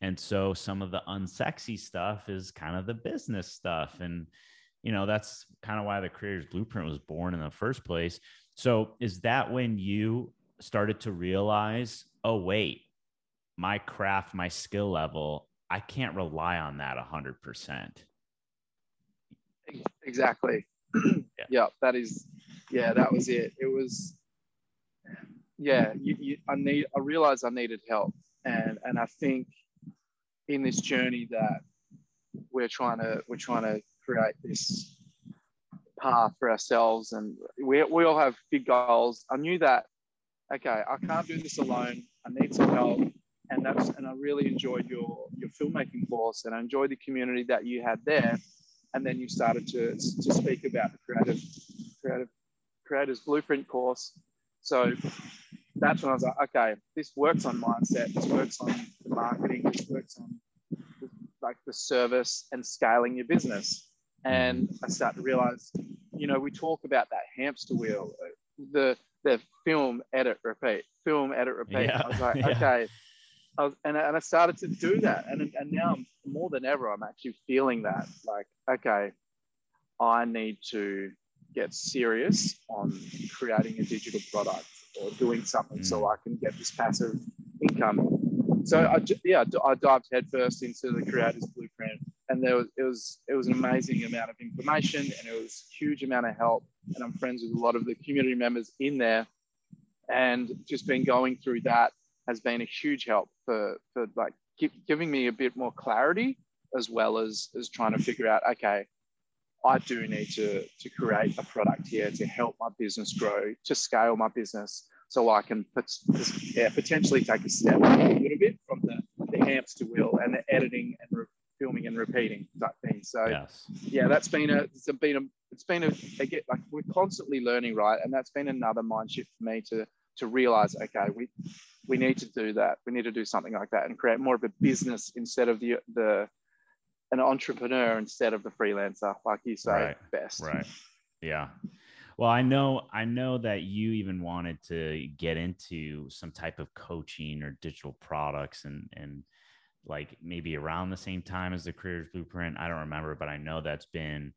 And so some of the unsexy stuff is kind of the business stuff. And, you know, that's kind of why the creator's blueprint was born in the first place. So is that when you started to realize, oh, wait, my craft, my skill level, I can't rely on that 100%. Exactly. yeah. yeah, that is, yeah, that was it. It was, yeah, you, you, I need, I realized I needed help. And, and I think in this journey that we're trying to, we're trying to create this path for ourselves and we, we all have big goals. I knew that, okay, I can't do this alone. I need some help and that's and I really enjoyed your your filmmaking course, and I enjoyed the community that you had there. And then you started to to speak about the creative creative creators blueprint course. So that's when I was like, okay, this works on mindset, this works on the marketing, this works on like the service and scaling your business. And I start to realize, you know, we talk about that hamster wheel, the the film, edit, repeat, film, edit, repeat. Yeah. I was like, yeah. okay, I was, and, and I started to do that. And, and now more than ever, I'm actually feeling that like, okay, I need to get serious on creating a digital product or doing something so hmm. I can get this passive income. So I, yeah, I dived headfirst into the creator's blueprint and there was, it was, it was an amazing amount of information and it was a huge amount of help. And I'm friends with a lot of the community members in there and just been going through that has been a huge help for, for like giving me a bit more clarity as well as as trying to figure out okay i do need to to create a product here to help my business grow to scale my business so i can put, yeah, potentially take a step a little bit from the, the hamster wheel and the editing and re- filming and repeating type thing so yes. yeah that's been a it's been a it's been a, a like we're constantly learning right and that's been another mind shift for me to to realize okay we we need to do that. We need to do something like that and create more of a business instead of the the an entrepreneur instead of the freelancer, like you say right, best. Right. Yeah. Well, I know I know that you even wanted to get into some type of coaching or digital products and and like maybe around the same time as the Creators Blueprint. I don't remember, but I know that's been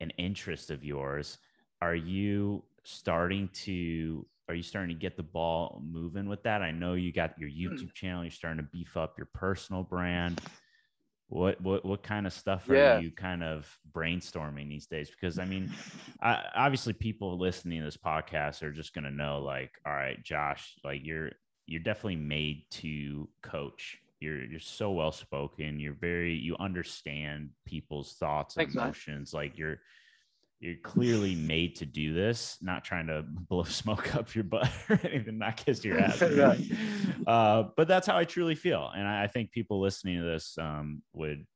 an interest of yours. Are you starting to are you starting to get the ball moving with that? I know you got your hmm. YouTube channel. You're starting to beef up your personal brand. What what what kind of stuff are yeah. you kind of brainstorming these days? Because I mean, I, obviously, people listening to this podcast are just going to know, like, all right, Josh, like you're you're definitely made to coach. You're you're so well spoken. You're very you understand people's thoughts and Thanks, emotions. Man. Like you're you're clearly made to do this. Not trying to blow smoke up your butt or anything, not kiss your ass. right. uh, but that's how I truly feel, and I, I think people listening to this um, would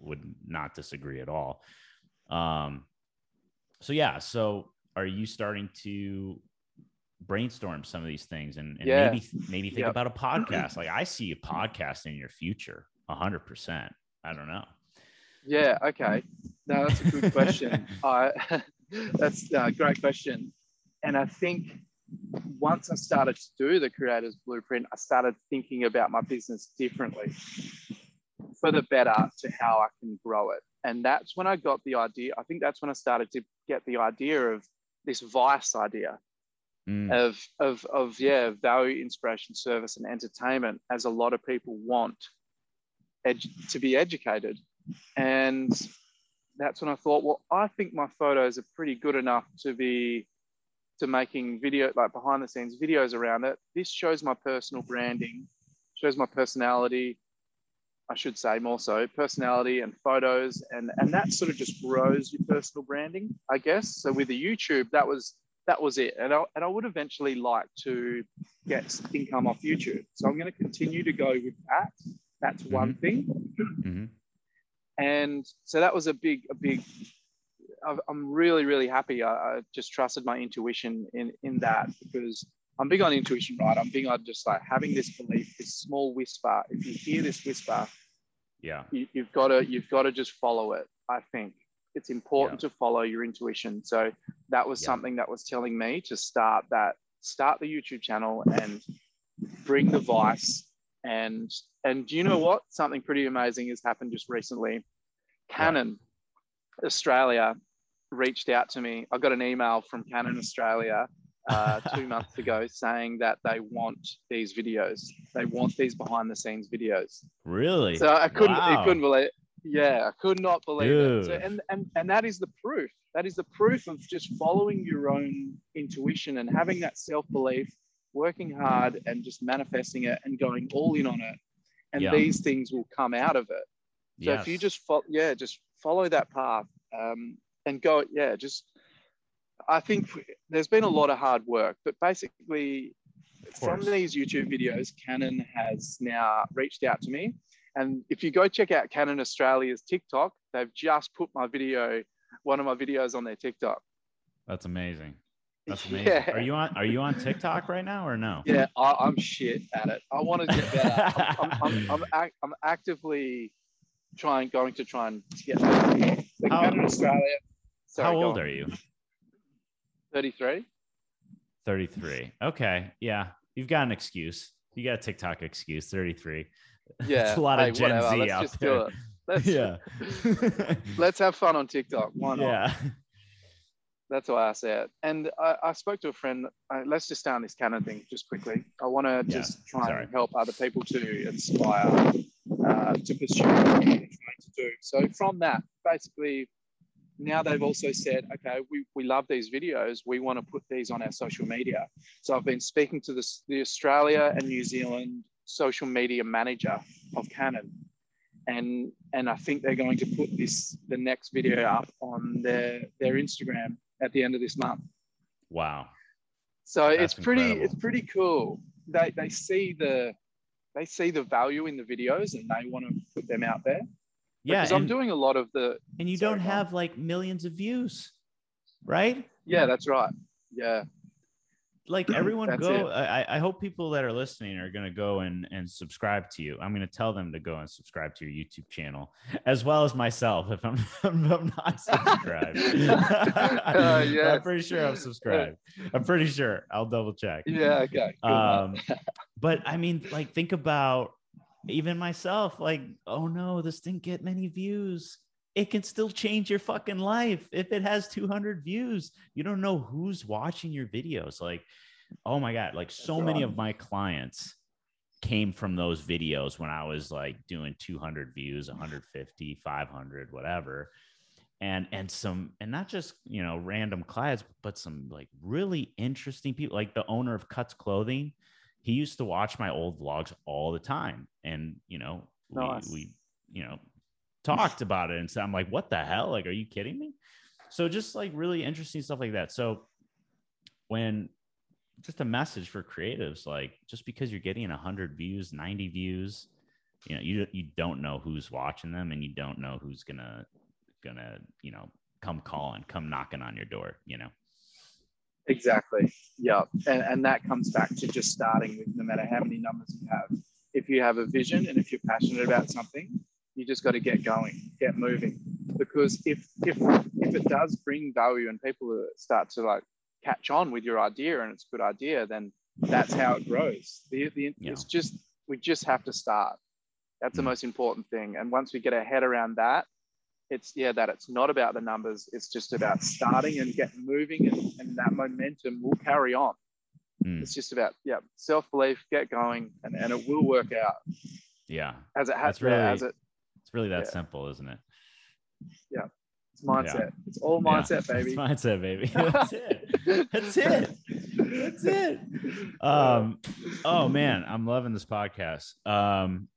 would not disagree at all. Um, so yeah, so are you starting to brainstorm some of these things and, and yeah. maybe maybe think yep. about a podcast? Like I see a podcast in your future, hundred percent. I don't know. Yeah. Okay. No, that's a good question. I that's a great question, and I think once I started to do the creators blueprint, I started thinking about my business differently for the better to how I can grow it. And that's when I got the idea. I think that's when I started to get the idea of this vice idea mm. of, of, of, yeah, value, inspiration, service, and entertainment, as a lot of people want edu- to be educated. And that's when I thought, well, I think my photos are pretty good enough to be to making video like behind the scenes videos around it. This shows my personal branding, shows my personality, I should say more so personality and photos and and that sort of just grows your personal branding I guess so with the YouTube that was that was it and I, and I would eventually like to get income off YouTube so I'm going to continue to go with that that's mm-hmm. one thing mm-hmm. And so that was a big a big I'm really really happy I, I just trusted my intuition in in that because I'm big on intuition, right? I'm big on just like having this belief, this small whisper. If you hear this whisper, yeah, you, have got to you've got to just follow it. I think it's important yeah. to follow your intuition. So that was yeah. something that was telling me to start that start the YouTube channel and bring the vice. And and do you know what? Something pretty amazing has happened just recently. Canon. Australia reached out to me. I got an email from Canon Australia uh, two months ago saying that they want these videos. They want these behind the scenes videos. Really? So I couldn't, wow. I couldn't believe. It. Yeah, I could not believe Dude. it. So, and and and that is the proof. That is the proof of just following your own intuition and having that self belief, working hard, and just manifesting it and going all in on it. And yeah. these things will come out of it. So yes. if you just follow, yeah, just follow that path um, and go, yeah, just I think there's been a lot of hard work, but basically, from these YouTube videos, Canon has now reached out to me. And if you go check out Canon Australia's TikTok, they've just put my video, one of my videos on their TikTok. That's amazing. That's amazing. Yeah. Are you on Are you on TikTok right now or no? Yeah, I, am shit at it. I want to get better. I'm, I'm, I'm, I'm, I'm actively trying, going to try and get better. how, Canon Australia. Sorry, how old are you? 33. 33. Okay. Yeah. You've got an excuse. You got a TikTok excuse. 33. Yeah. it's a lot hey, of Gen whatever. Z let's out just there. Do it. Let's, yeah. let's have fun on TikTok. Why not? Yeah. That's why I say it. And I, I spoke to a friend. Uh, let's just stay on this Canon thing just quickly. I want to yeah. just try Sorry. and help other people to inspire uh, to pursue what they're trying to do. So from that, basically, now they've also said, okay, we, we love these videos. We want to put these on our social media. So I've been speaking to the, the Australia and New Zealand social media manager of Canon. And, and I think they're going to put this the next video up on their, their Instagram at the end of this month. Wow. So That's it's pretty incredible. it's pretty cool. They, they see the they see the value in the videos and they want to put them out there yeah because i'm doing a lot of the and you don't have like millions of views right yeah that's right yeah like everyone go I, I hope people that are listening are going to go and and subscribe to you. I'm going to tell them to go and subscribe to your youtube channel as well as myself if i'm, I'm not subscribed. Uh, yeah. i'm pretty sure i'm subscribed. I'm pretty sure. I'll double check. Yeah okay um but i mean like think about even myself, like, oh no, this didn't get many views. It can still change your fucking life if it has 200 views. You don't know who's watching your videos. Like, oh my God, like so many of my clients came from those videos when I was like doing 200 views, 150, 500, whatever. And, and some, and not just, you know, random clients, but some like really interesting people, like the owner of Cuts Clothing he used to watch my old vlogs all the time and you know nice. we, we you know talked about it and so i'm like what the hell like are you kidding me So just like really interesting stuff like that. So when just a message for creatives, like just because you're getting 100 views, 90 views, you know, you you don't know who's watching them, and you don't know who's gonna gonna you know come calling, come knocking on your door. You know. Exactly. Yeah, and and that comes back to just starting with no matter how many numbers you have. If you have a vision and if you're passionate about something, you just got to get going, get moving. Because if if if it does bring value and people start to like catch on with your idea and it's a good idea, then that's how it grows. The, the, yeah. It's just we just have to start. That's mm. the most important thing. And once we get our head around that, it's yeah that it's not about the numbers. It's just about starting and getting moving, and, and that momentum will carry on. Mm. It's just about yeah self belief, get going, and, and it will work out. Yeah, as it has. Really, as it, really that yeah. simple, isn't it? Yeah. It's mindset. Yeah. It's all mindset, yeah. baby. It's mindset, baby. That's it. That's it. That's it. Um, oh man, I'm loving this podcast. Um,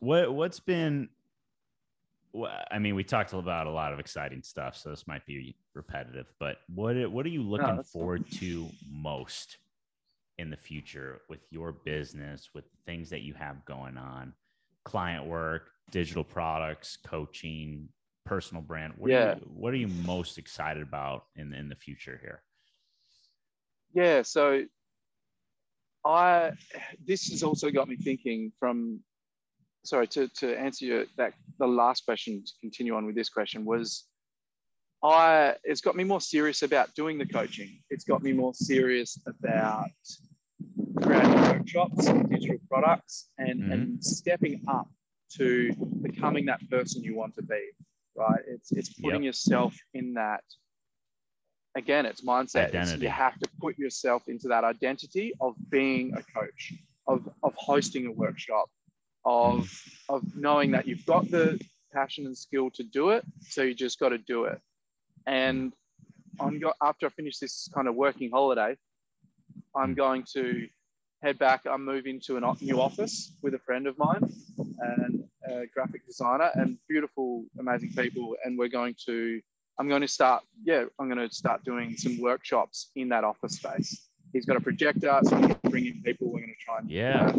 what what's been I mean, we talked about a lot of exciting stuff, so this might be repetitive. But what what are you looking no, forward cool. to most in the future with your business, with things that you have going on, client work, digital products, coaching, personal brand? What yeah. Are you, what are you most excited about in in the future here? Yeah, so I this has also got me thinking from sorry to, to answer your, that the last question to continue on with this question was I it's got me more serious about doing the coaching. It's got me more serious about creating workshops and digital products and, mm-hmm. and stepping up to becoming that person you want to be. Right. It's it's putting yep. yourself in that again, it's mindset. It's, you have to put yourself into that identity of being a coach, of, of hosting a workshop, of of knowing that you've got the passion and skill to do it so you just got to do it and i'm go- after i finish this kind of working holiday i'm hmm. going to head back i'm moving to a new office with a friend of mine and a graphic designer and beautiful amazing people. And we're going to i'm going to start yeah i'm going to start doing some workshops in that office space. He's got a projector so we're going to bring in people. We're going to try and yeah.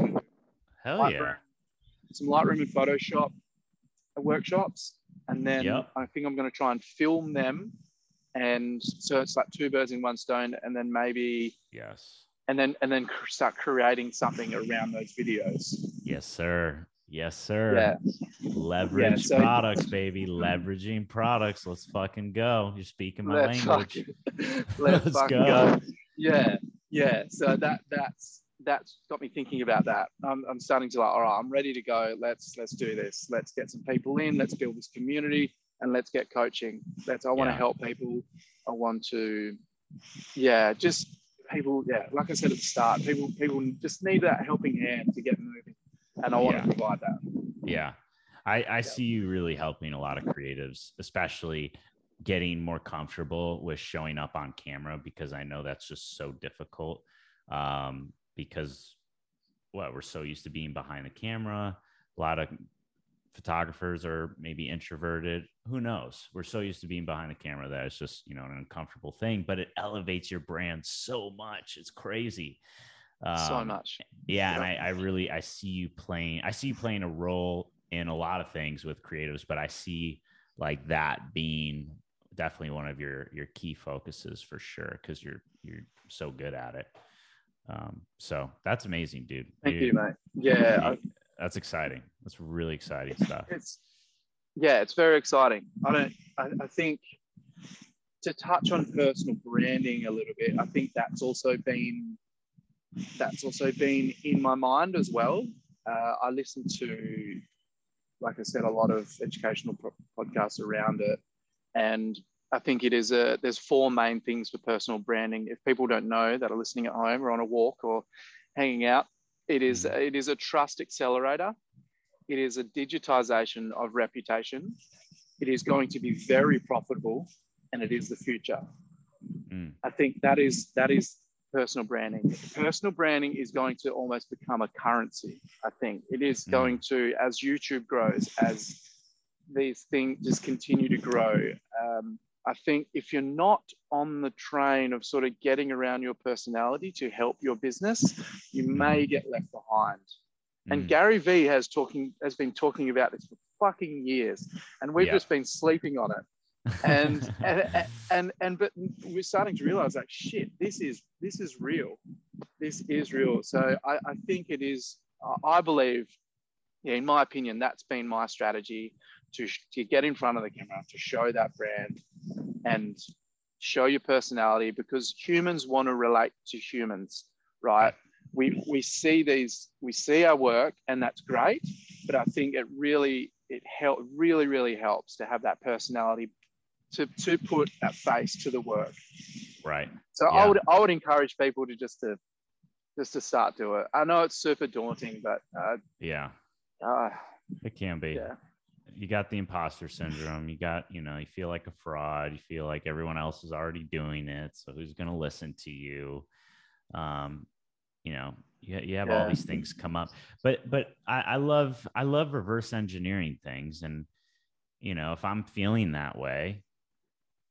hell yeah. some Lightroom and Photoshop workshops, and then yep. I think I'm going to try and film them. And so it's like two birds in one stone, and then maybe yes, and then and then start creating something around those videos. Yes, sir. Yes, sir. Yeah. Leverage yeah, so, products, baby. Leveraging products. Let's fucking go. You're speaking my language. Fucking, let's, let's go. go. Yeah, yeah. So that that's that's got me thinking about that. I'm, I'm starting to like, all right, I'm ready to go. Let's let's do this. Let's get some people in. Let's build this community, and let's get coaching. Let's. I want yeah. to help people. I want to, yeah, just people. Yeah, like I said at the start, people people just need that helping hand to get moving, and I want yeah. to provide that. Yeah, I I yeah. see you really helping a lot of creatives, especially getting more comfortable with showing up on camera because I know that's just so difficult. Um, because well, we're so used to being behind the camera. A lot of photographers are maybe introverted. Who knows? We're so used to being behind the camera that it's just, you know, an uncomfortable thing, but it elevates your brand so much. It's crazy. Um, so much. Yeah. And I, I really, I see you playing, I see you playing a role in a lot of things with creatives, but I see like that being definitely one of your, your key focuses for sure. Cause you're, you're so good at it. Um, so that's amazing, dude. Thank dude, you, mate. Yeah, that's exciting. That's really exciting stuff. It's yeah, it's very exciting. I don't. I, I think to touch on personal branding a little bit, I think that's also been that's also been in my mind as well. Uh, I listen to, like I said, a lot of educational podcasts around it, and I think it is a there's four main things for personal branding. If people don't know that are listening at home or on a walk or hanging out, it is mm. it is a trust accelerator. It is a digitization of reputation. It is going to be very profitable, and it is the future. Mm. I think that is that is personal branding. Personal branding is going to almost become a currency. I think it is mm. going to as YouTube grows, as these things just continue to grow. Um, I think if you're not on the train of sort of getting around your personality to help your business, you may get left behind. Mm. And Gary Vee has talking has been talking about this for fucking years, and we've yeah. just been sleeping on it. and, and and and but we're starting to realize like shit, this is this is real, this is real. So I, I think it is. I believe, yeah, in my opinion, that's been my strategy to, to get in front of the camera, to show that brand and show your personality because humans want to relate to humans, right? We, we see these, we see our work and that's great, but I think it really, it help, really, really helps to have that personality to, to put that face to the work. Right. So yeah. I would, I would encourage people to just to, just to start do it. I know it's super daunting, but uh, yeah, uh, it can be. Yeah you got the imposter syndrome. You got, you know, you feel like a fraud. You feel like everyone else is already doing it. So who's going to listen to you? Um, you know, you, you have yeah. all these things come up, but, but I, I love, I love reverse engineering things. And, you know, if I'm feeling that way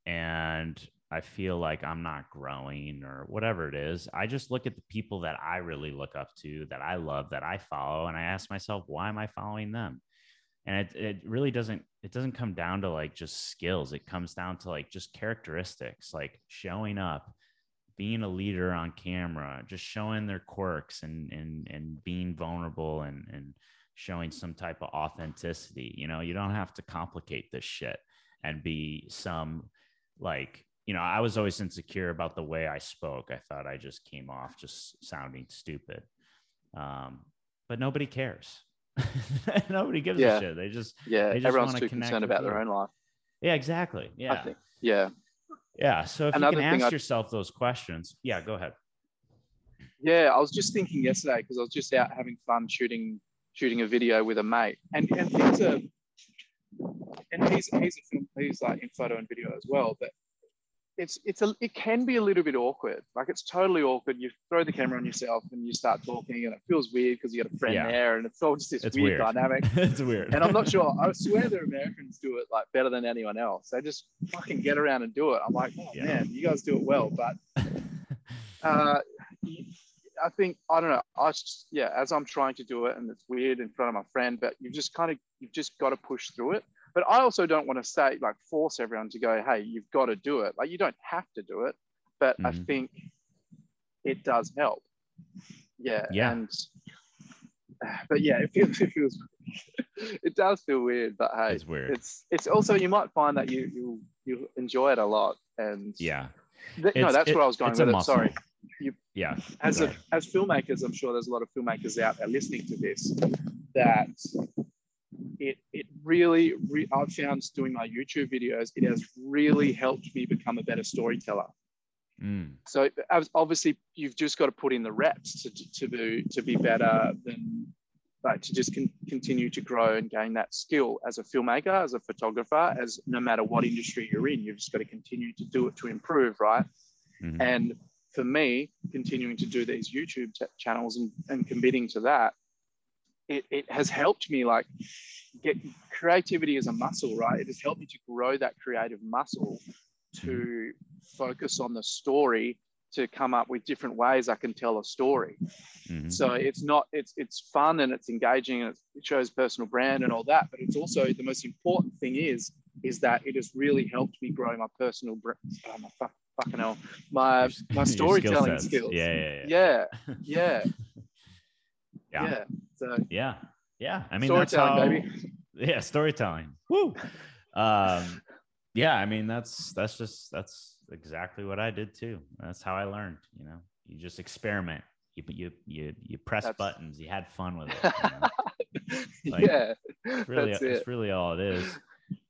and I feel like I'm not growing or whatever it is, I just look at the people that I really look up to, that I love, that I follow, and I ask myself, why am I following them? And it, it really doesn't it doesn't come down to like just skills. It comes down to like just characteristics like showing up being a leader on camera just showing their quirks and and and being vulnerable and and showing some type of authenticity. You know you don't have to complicate this shit and be some like you know i was always insecure about the way i spoke. I thought i just came off just sounding stupid. Um, but nobody cares Nobody gives yeah. a shit. They just yeah. They just Everyone's too concerned about their own life. Yeah, exactly. Yeah. Think, yeah. Yeah. So if Another you can ask yourself those questions, yeah, go ahead. Yeah, I was just thinking yesterday because I was just out having fun shooting shooting a video with a mate, and and things are, and he's he's a film, he's like in photo and video as well, but it's it's a it can be a little bit awkward. Like it's totally awkward. You throw the camera on yourself and you start talking, and it feels weird because you got a friend yeah. there, and it's all just this weird, weird, dynamic. it's weird. And I'm not sure. I swear the Americans do it like better than anyone else. They just fucking get around and do it. I'm like, oh yeah. man, you guys do it well, but. Uh, I think I don't know. I just, yeah, as I'm trying to do it, and it's weird in front of my friend, but you just kind of you've just got to push through it. But I also don't want to say like force everyone to go, hey, you've got to do it. Like you don't have to do it, but mm-hmm. I think it does help. Yeah. Yeah. And but yeah, it feels it feels it does feel weird, but hey, it's weird. It's it's also you might find that you you you enjoy it a lot, and yeah, th- no, that's it, where I was going with it. Sorry. You, yeah. As a, as filmmakers, I'm sure there's a lot of filmmakers out there listening to this that it it really re- I've found doing my YouTube videos it has really helped me become a better storyteller. Mm. So obviously you've just got to put in the reps to to be to be better than like to just con- continue to grow and gain that skill as a filmmaker, as a photographer, as no matter what industry you're in, you've just got to continue to do it to improve, right? Mm-hmm. And for me, continuing to do these YouTube t- channels and, and committing to that, it, it has helped me like get creativity as a muscle, right? It has helped me to grow that creative muscle to focus on the story to come up with different ways I can tell a story. Mm-hmm. So it's not it's it's fun and it's engaging and it shows personal brand and all that, but it's also the most important thing is is that it has really helped me grow my personal brand. Oh, my fuck, fucking hell, my my storytelling skill skills. Yeah, yeah, yeah, yeah, yeah. yeah. yeah. So yeah, yeah. I mean, storytelling, how, baby. Yeah, storytelling. Woo. Um, yeah, I mean, that's that's just that's exactly what I did too. That's how I learned. You know, you just experiment. You you you you press that's... buttons. You had fun with it. You know? like, yeah, it's really that's it's really all it is.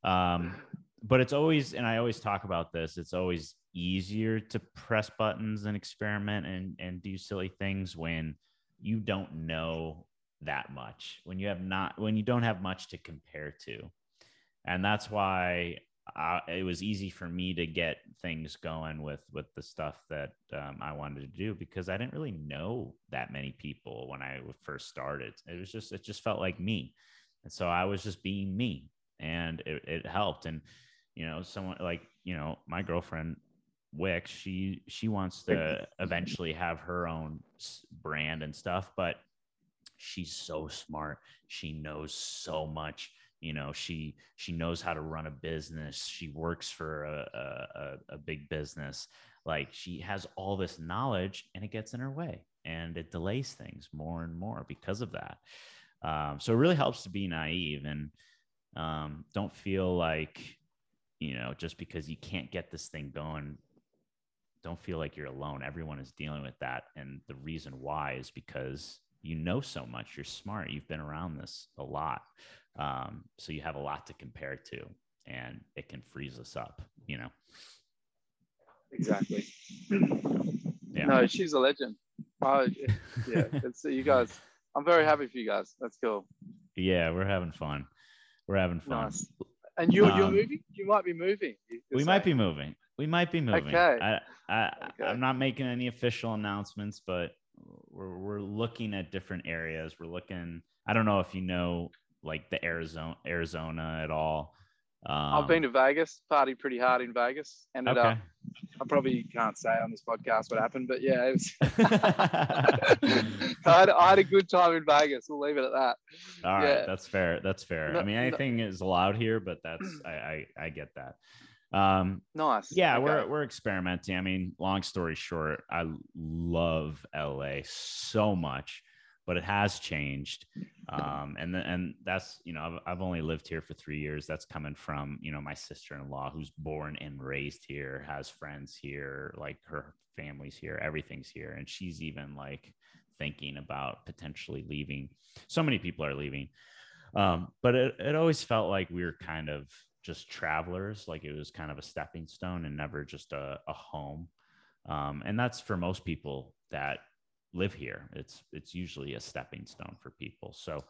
Um, but it's always, and I always talk about this. It's always easier to press buttons and experiment and and do silly things when you don't know that much when you have not when you don't have much to compare to and that's why uh, it was easy for me to get things going with with the stuff that um, I wanted to do because I didn't really know that many people when I first started. It was just it just felt like me, and so I was just being me, and it, it helped. And you know, someone like you know, my girlfriend Wix, she she wants to eventually have her own brand and stuff, but she's so smart. She knows so much. You know, she she knows how to run a business. She works for a, a, a big business. Like she has all this knowledge, and it gets in her way, and it delays things more and more because of that. Um, so it really helps to be naive and um, don't feel like you know just because you can't get this thing going don't feel like you're alone everyone is dealing with that and the reason why is because you know so much you're smart you've been around this a lot um, so you have a lot to compare to and it can freeze us up you know? Exactly. Yeah. No she's a legend. Oh yeah. It's you guys. I'm very happy for you guys. That's cool. Yeah we're having fun. We're having fun. Nice. and you're, you're um, moving? You might be moving. We might be moving. We might be moving. Okay. I, I okay. i'm not making any official announcements but we're, we're looking at different areas. We're looking. I don't know if you know like the Arizona Arizona at all. Um, I've been to Vegas, party pretty hard in Vegas. Ended okay. up, I probably can't say on this podcast what happened, but yeah, was, I, had, I, had, a good time in Vegas. We'll leave it at that. All right, yeah. that's fair. That's fair. No, I mean, anything no. is allowed here, but that's I, I, I get that. Um, nice. Yeah, okay. we're we're experimenting. I mean, long story short, I love LA so much, but it has changed. Um, and the, and that's you know I've, I've only lived here for three years. That's coming from you know my sister in law who's born and raised here, has friends here, like her family's here, everything's here, and she's even like thinking about potentially leaving. So many people are leaving. Um, but it, it always felt like we were kind of just travelers like it was kind of a stepping stone and never just a, a home um, and that's for most people that live here it's it's usually a stepping stone for people so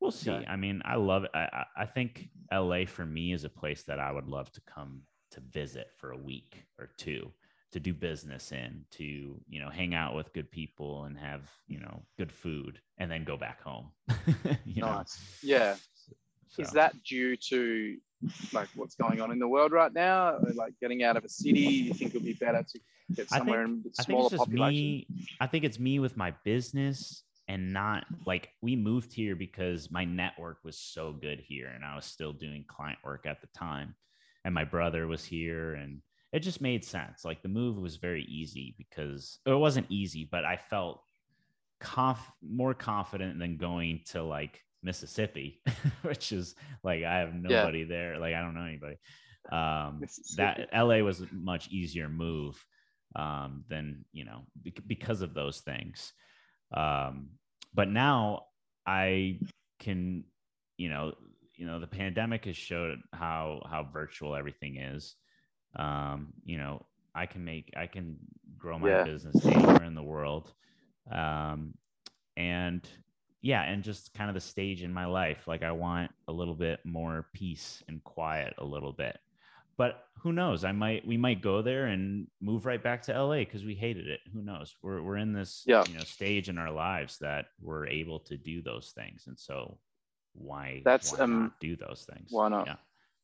we'll see okay. i mean i love it I, I think la for me is a place that i would love to come to visit for a week or two to do business in to you know hang out with good people and have you know good food and then go back home you nice. know yeah so. is that due to like what's going on in the world right now, like getting out of a city, you think it would be better to get somewhere think, in smaller I think it's population? Me, I think it's me with my business and not like we moved here because my network was so good here and I was still doing client work at the time. And my brother was here and it just made sense. Like the move was very easy because it wasn't easy, but I felt conf- more confident than going to like Mississippi, which is like I have nobody yeah. there. Like I don't know anybody. Um, that LA was a much easier move um, than you know because of those things. Um, but now I can, you know, you know, the pandemic has showed how how virtual everything is. Um, you know, I can make I can grow my yeah. business anywhere in the world. Um, and yeah, and just kind of the stage in my life. Like I want a little bit more peace and quiet a little bit. But who knows? I might we might go there and move right back to LA because we hated it. Who knows? We're we're in this yeah. you know stage in our lives that we're able to do those things. And so why that's why um do those things? Why not? Yeah.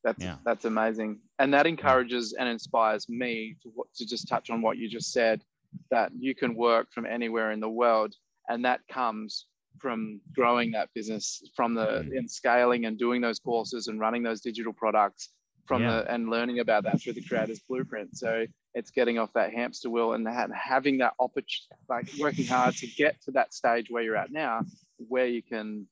That's yeah. that's amazing. And that encourages and inspires me to to just touch on what you just said that you can work from anywhere in the world and that comes from growing that business from the mm. in scaling and doing those courses and running those digital products from yeah. the and learning about that through the creators blueprint. So it's getting off that hamster wheel and having that opportunity like working hard to get to that stage where you're at now where you can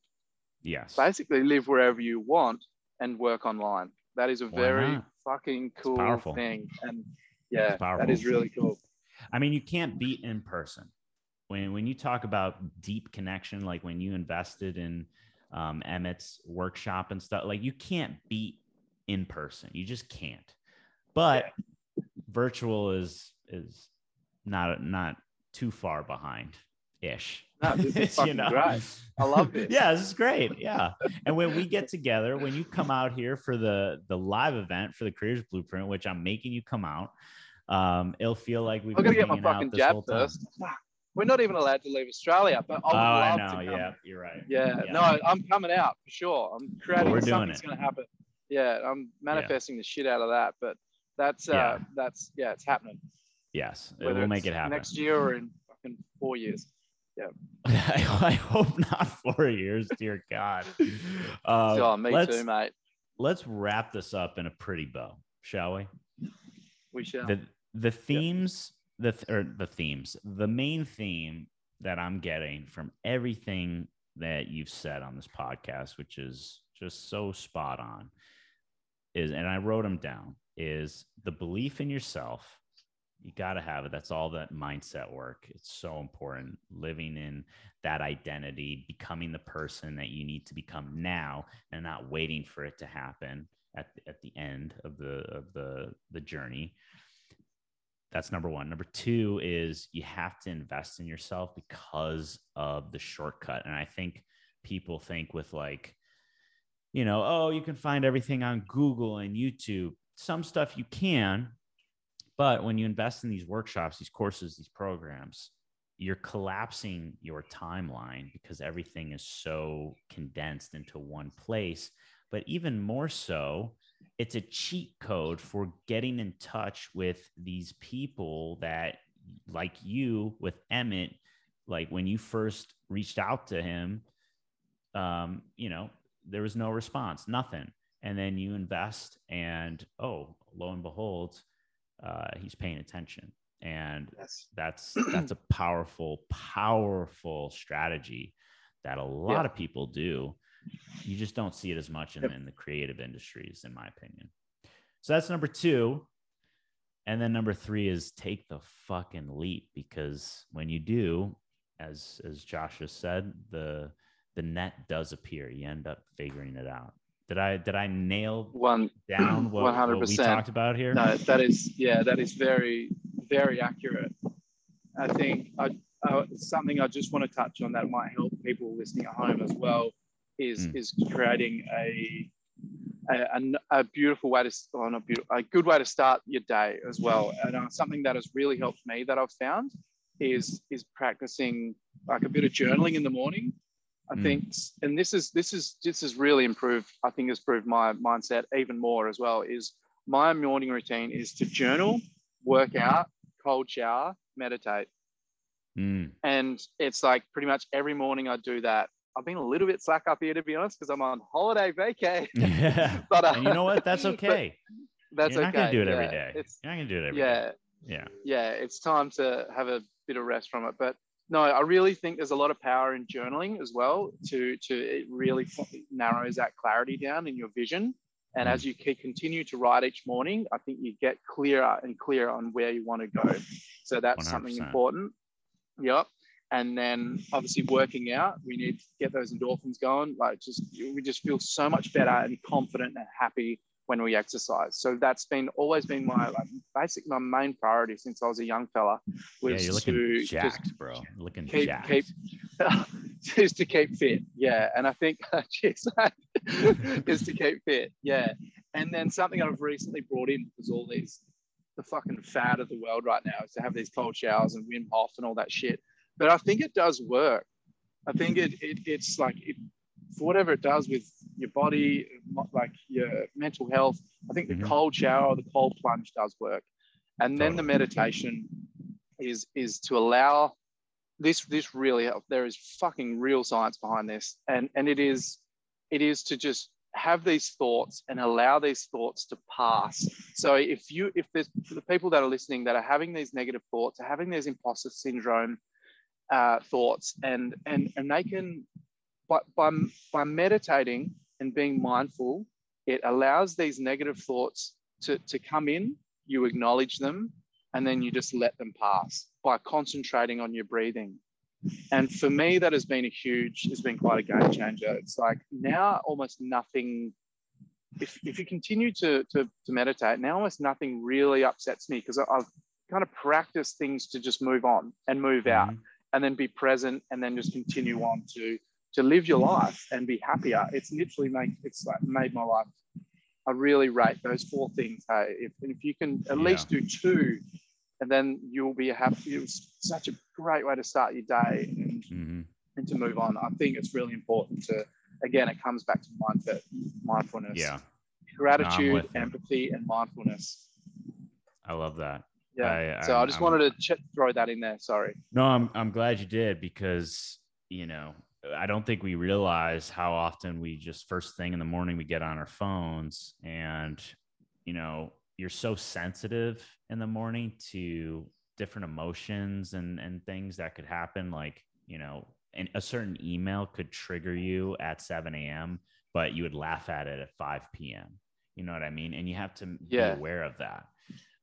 yes. basically live wherever you want and work online. That is a very fucking cool thing and yeah that is really cool. I mean you can't beat in person when when you talk about deep connection, like when you invested in um, Emmett's workshop and stuff, like you can't beat in person. You just can't. But yeah. virtual is is not not too far behind ish. No, this is fucking you know? great. I love it. yeah, this is great. Yeah. And when we get together, when you come out here for the the live event for the Creators Blueprint, which I'm making you come out, um, it'll feel like we've. I'm gonna get my fucking jab first. We're not even allowed to leave Australia, but I would oh, love I know. Yeah, you're right. Yeah, yeah, no, I'm coming out for sure. I'm creating well, we're something that's going to happen. Yeah, I'm manifesting yeah. the shit out of that. But That's uh, yeah. that's yeah, it's happening. Yes, Whether we'll make it happen next year or in fucking four years. Yeah. I, hope not four years, dear God. Uh, oh, me too, mate. Let's wrap this up in a pretty bow, shall we? We shall. The the themes, the or the themes, the main theme that I'm getting from everything that you've said on this podcast, which is just so spot on, is, and I wrote them down, is the belief in yourself. You got to have it. That's all that mindset work. It's so important. Living in that identity, becoming the person that you need to become now, and not waiting for it to happen at, at the end of the of the the journey that's number one. Number two is you have to invest in yourself because of the shortcut. And I think people think with like, you know, oh, you can find everything on Google and YouTube. Some stuff you can, but when you invest in these workshops, these courses, these programs, you're collapsing your timeline because everything is so condensed into one place. But even more so, it's a cheat code for getting in touch with these people that like you with Emmett, like when you first reached out to him, um, you know, there was no response, nothing. And then you invest and oh, lo and behold, uh, he's paying attention. And yes. that's that's a powerful, powerful strategy that a lot yeah. of people do you just don't see it as much in, in the creative industries, in my opinion. So that's number two. And then number three is take the fucking leap because when you do, as as Josh just said, the the net does appear. You end up figuring it out. Did I did I nail one down what, 100%. what we talked about here? No, that is yeah, that is very very accurate. I think I, uh, something I just want to touch on that might help people listening at home as well is mm. is creating a a, a, beautiful way to, well, not beautiful, a good way to start your day as well. And uh, something that has really helped me that I've found is is practicing like a bit of journaling in the morning. I mm. think, and this is this is this has really improved. I think has improved my mindset even more as well. Is my morning routine is to journal, work out, cold shower, meditate. Mm. And it's like pretty much every morning I do that I've been a little bit slack up here to be honest because I'm on holiday vacay. Yeah. but uh, and you know what? That's okay. that's You're not okay. gonna do it every day. It's, You're not gonna do it every yeah, day. Yeah. Yeah. It's time to have a bit of rest from it. But no, I really think there's a lot of power in journaling as well. To to it really narrows that clarity down in your vision. And mm. as you keep continue to write each morning, I think you get clearer and clearer on where you want to go. So that's 100%. something important. Yep and then obviously working out we need to get those endorphins going. Like just we just feel so much better and confident and happy when we exercise. So that's been always been my like basic my main priority since i was a young fella was yeah, you're looking to jacked just bro looking keep, jacked. keep is to keep fit yeah. And i think geez, is to keep fit yeah. And then something i've recently brought in was all these the fucking fad of the world right now is to have these cold showers and Wim Hof and all that shit but I think it does work. I think it, it it's like it, for whatever it does with your body, like your mental health. I think the mm-hmm. cold shower, the cold plunge does work, and then the meditation is is to allow this this really helps. There is fucking real science behind this, and and it is it is to just have these thoughts and allow these thoughts to pass. So if you if there's the people that are listening that are having these negative thoughts, are having these imposter syndrome, uh, thoughts and and and they can by, by by meditating and being mindful it allows these negative thoughts to, to come in you acknowledge them and then you just let them pass by concentrating on your breathing. And for me that has been a huge has been quite a game changer. It's like now almost nothing if, if you continue to, to, to meditate now almost nothing really upsets me because i've kind of practiced things to just move on and move out. mm-hmm and then be present and then just continue on to to live your life and be happier. It's literally make it's like made my life. I really rate those four things. Hey, if, if you can at yeah. least do two, and then you'll be happy. It's such a great way to start your day and, mm-hmm. and to move on. I think it's really important to again, it comes back to mindset, mindfulness. Yeah. Gratitude, no, empathy, and mindfulness I love that. Yeah. I, so I, I just I'm, wanted to ch- throw that in there. Sorry. No, I'm I'm glad you did because you know I don't think we realize how often we just first thing in the morning we get on our phones and you know you're so sensitive in the morning to different emotions and and things that could happen like you know and a certain email could trigger you at 7 a.m but you would laugh at it at 5 p.m you know what i mean and you have to yeah. be aware of that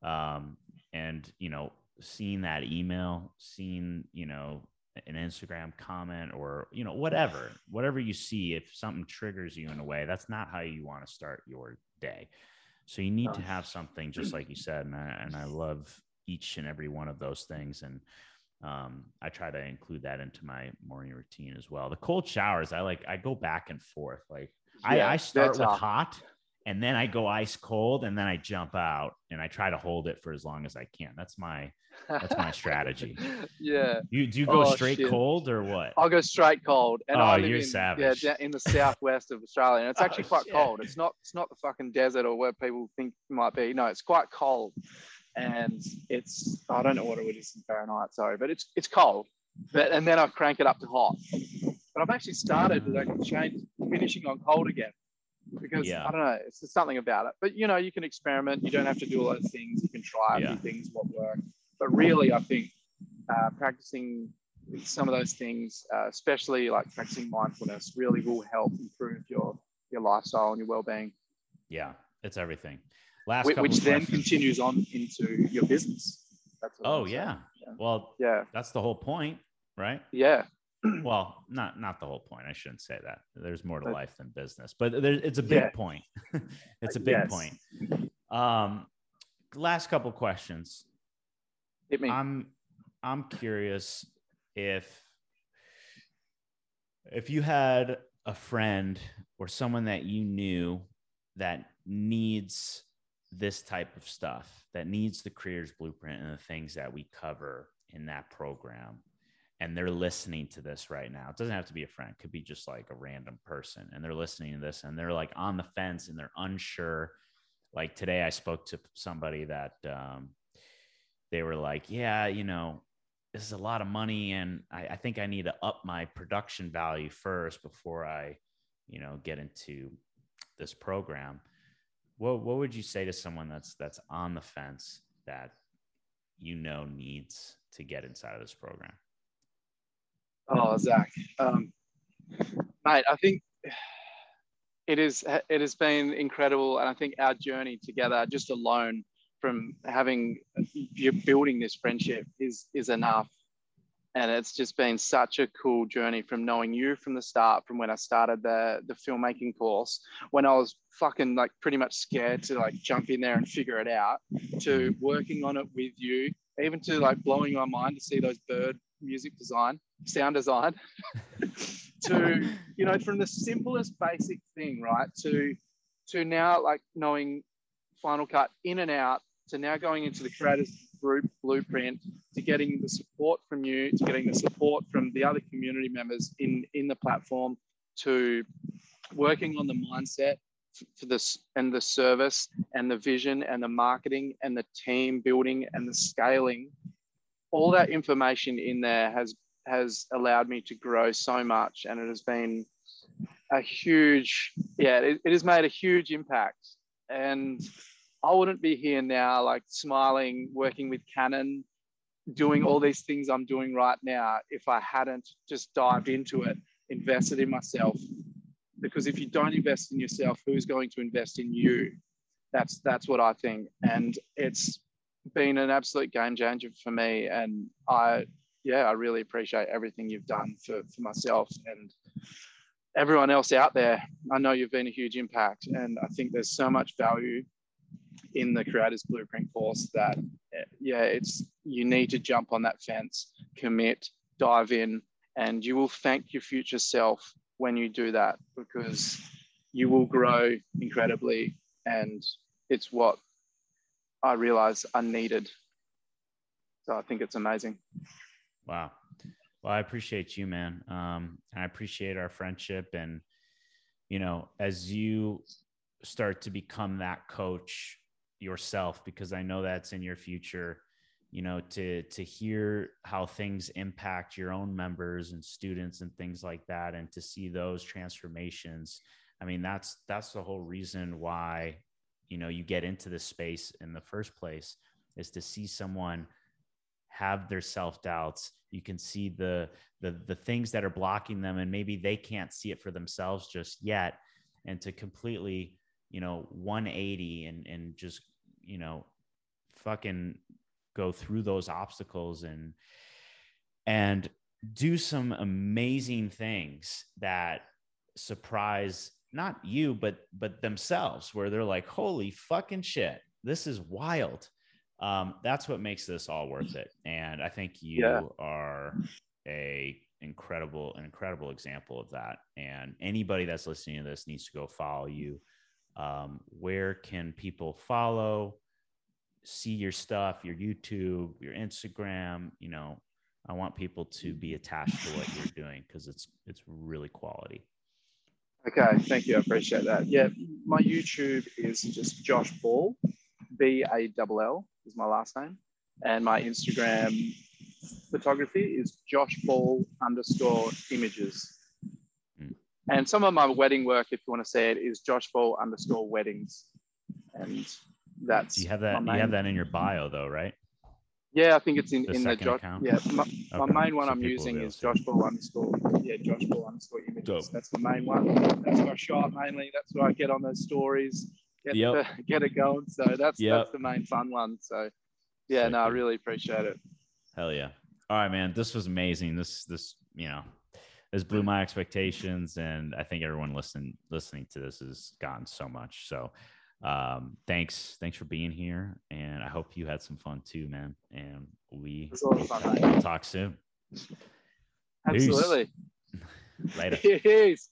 um, and you know seeing that email seeing you know an instagram comment or you know whatever whatever you see if something triggers you in a way that's not how you want to start your day so you need to have something just like you said and I, and I love each and every one of those things and um, I try to include that into my morning routine as well. The cold showers, I like, I go back and forth. Like yeah, I, I start with hot and then I go ice cold and then I jump out and I try to hold it for as long as I can. That's my that's my strategy. yeah. You do you go oh, straight shit. cold or what? I'll go straight cold. And oh, you're in, savage. Yeah, in the southwest of Australia. And it's oh, actually quite shit. cold. It's not it's not the fucking desert or where people think it might be. No, it's quite cold. And it's I don't know what it is in Fahrenheit, sorry, but it's it's cold. But and then I crank it up to hot. But I've actually started like change finishing on cold again because yeah. I don't know, it's something about it. But you know, you can experiment. You don't have to do all those things. You can try a yeah. few things what work. But really, I think uh, practicing some of those things, uh, especially like practicing mindfulness, really will help improve your your lifestyle and your well-being. Yeah, it's everything. Last which, which then continues on into your business. oh yeah. yeah. Well, yeah, that's the whole point, right? Yeah, well, not not the whole point. I shouldn't say that. There's more to life than business, but there, it's a big yeah. point. it's a big yes. point. Um, last couple questions. Hit me. I'm I'm curious if if you had a friend or someone that you knew that needs this type of stuff, that needs the creators blueprint and the things that we cover in that program and they're listening to this right now. It doesn't have to be a friend, it could be just like a random person. And they're listening to this and they're like on the fence and they're unsure. Like today, I spoke to somebody that um, they were like, Yeah, you know, this is a lot of money. And I, I think I need to up my production value first before I, you know, get into this program. What, what would you say to someone that's that's on the fence that you know needs to get inside of this program? Oh, Zach, um, mate, I think it is. It has been incredible, and I think our journey together, just alone from having you building this friendship, is is enough. And it's just been such a cool journey from knowing you from the start, from when I started the the filmmaking course, when I was fucking like pretty much scared to like jump in there and figure it out, to working on it with you, even to like blowing my mind to see those bird music design, sound design, to you know from the simplest basic thing, right, to to now like knowing Final Cut in and out, to now going into the creators group blueprint, to getting the support from you, to getting the support from the other community members in in the platform, to working on the mindset for this and the service and the vision and the marketing and the team building and the scaling all that information in there has has allowed me to grow so much and it has been a huge yeah it, it, has made a huge impact. And i wouldn't be here now like smiling working with canon doing all these things i'm doing right now if i hadn't just dived into it invested in myself. Because if you don't invest in yourself who's going to invest in you? That's that's what i think. And it's been an absolute game changer for me. And I, yeah, I really appreciate everything you've done for, for myself and everyone else out there. I know you've been a huge impact. And I think there's so much value in the Creators Blueprint course that, yeah, it's you need to jump on that fence, commit, dive in, and you will thank your future self when you do that because you will grow incredibly and it's what I realized I needed. So I think it's amazing. Wow. Well, I appreciate you, man. Um, I appreciate our friendship. And, you know, as you start to become that coach, yourself because I know that's in your future you know to to hear how things impact your own members and students and things like that and to see those transformations i mean that's that's the whole reason why you know you get into this space in the first place is to see someone have their self doubts you can see the the the things that are blocking them and maybe they can't see it for themselves just yet. And to completely you know 180 and and just you know fucking go through those obstacles and and do some amazing things that surprise not you but but themselves where they're like holy fucking shit this is wild um that's what makes this all worth it and i think you yeah. are a incredible an incredible example of that and anybody that's listening to this needs to go follow you um, where can people follow see your stuff, your YouTube, your Instagram, you know, I want people to be attached to what you're doing because it's it's really quality. Okay, thank you. I appreciate that. Yeah, my YouTube is just Josh Ball, B A L L is my last name, and my Instagram photography is Josh Ball underscore images. Mm. And some of my wedding work, if you want to say it, is Josh Ball underscore weddings. And that's you have that you have that in your bio though, right? Yeah, I think it's in the in the Josh. Yeah, my, okay. my, main one so I'm using is Josh Ball underscore. Yeah, Josh Ball underscore images. Dope. That's the main one. That's what I shot mainly. That's what I get on those stories. Get yep. the, get it going. So that's yep. that's the main fun one. So yeah, no, I really appreciate it. Hell yeah! All right, man. This was amazing. This this you know this blew my expectations, and I think everyone listening listening to this has gotten so much. So um, thanks, thanks for being here, and I hope you had some fun too, man. And we will talk soon. Absolutely. Peace. Later. Peace.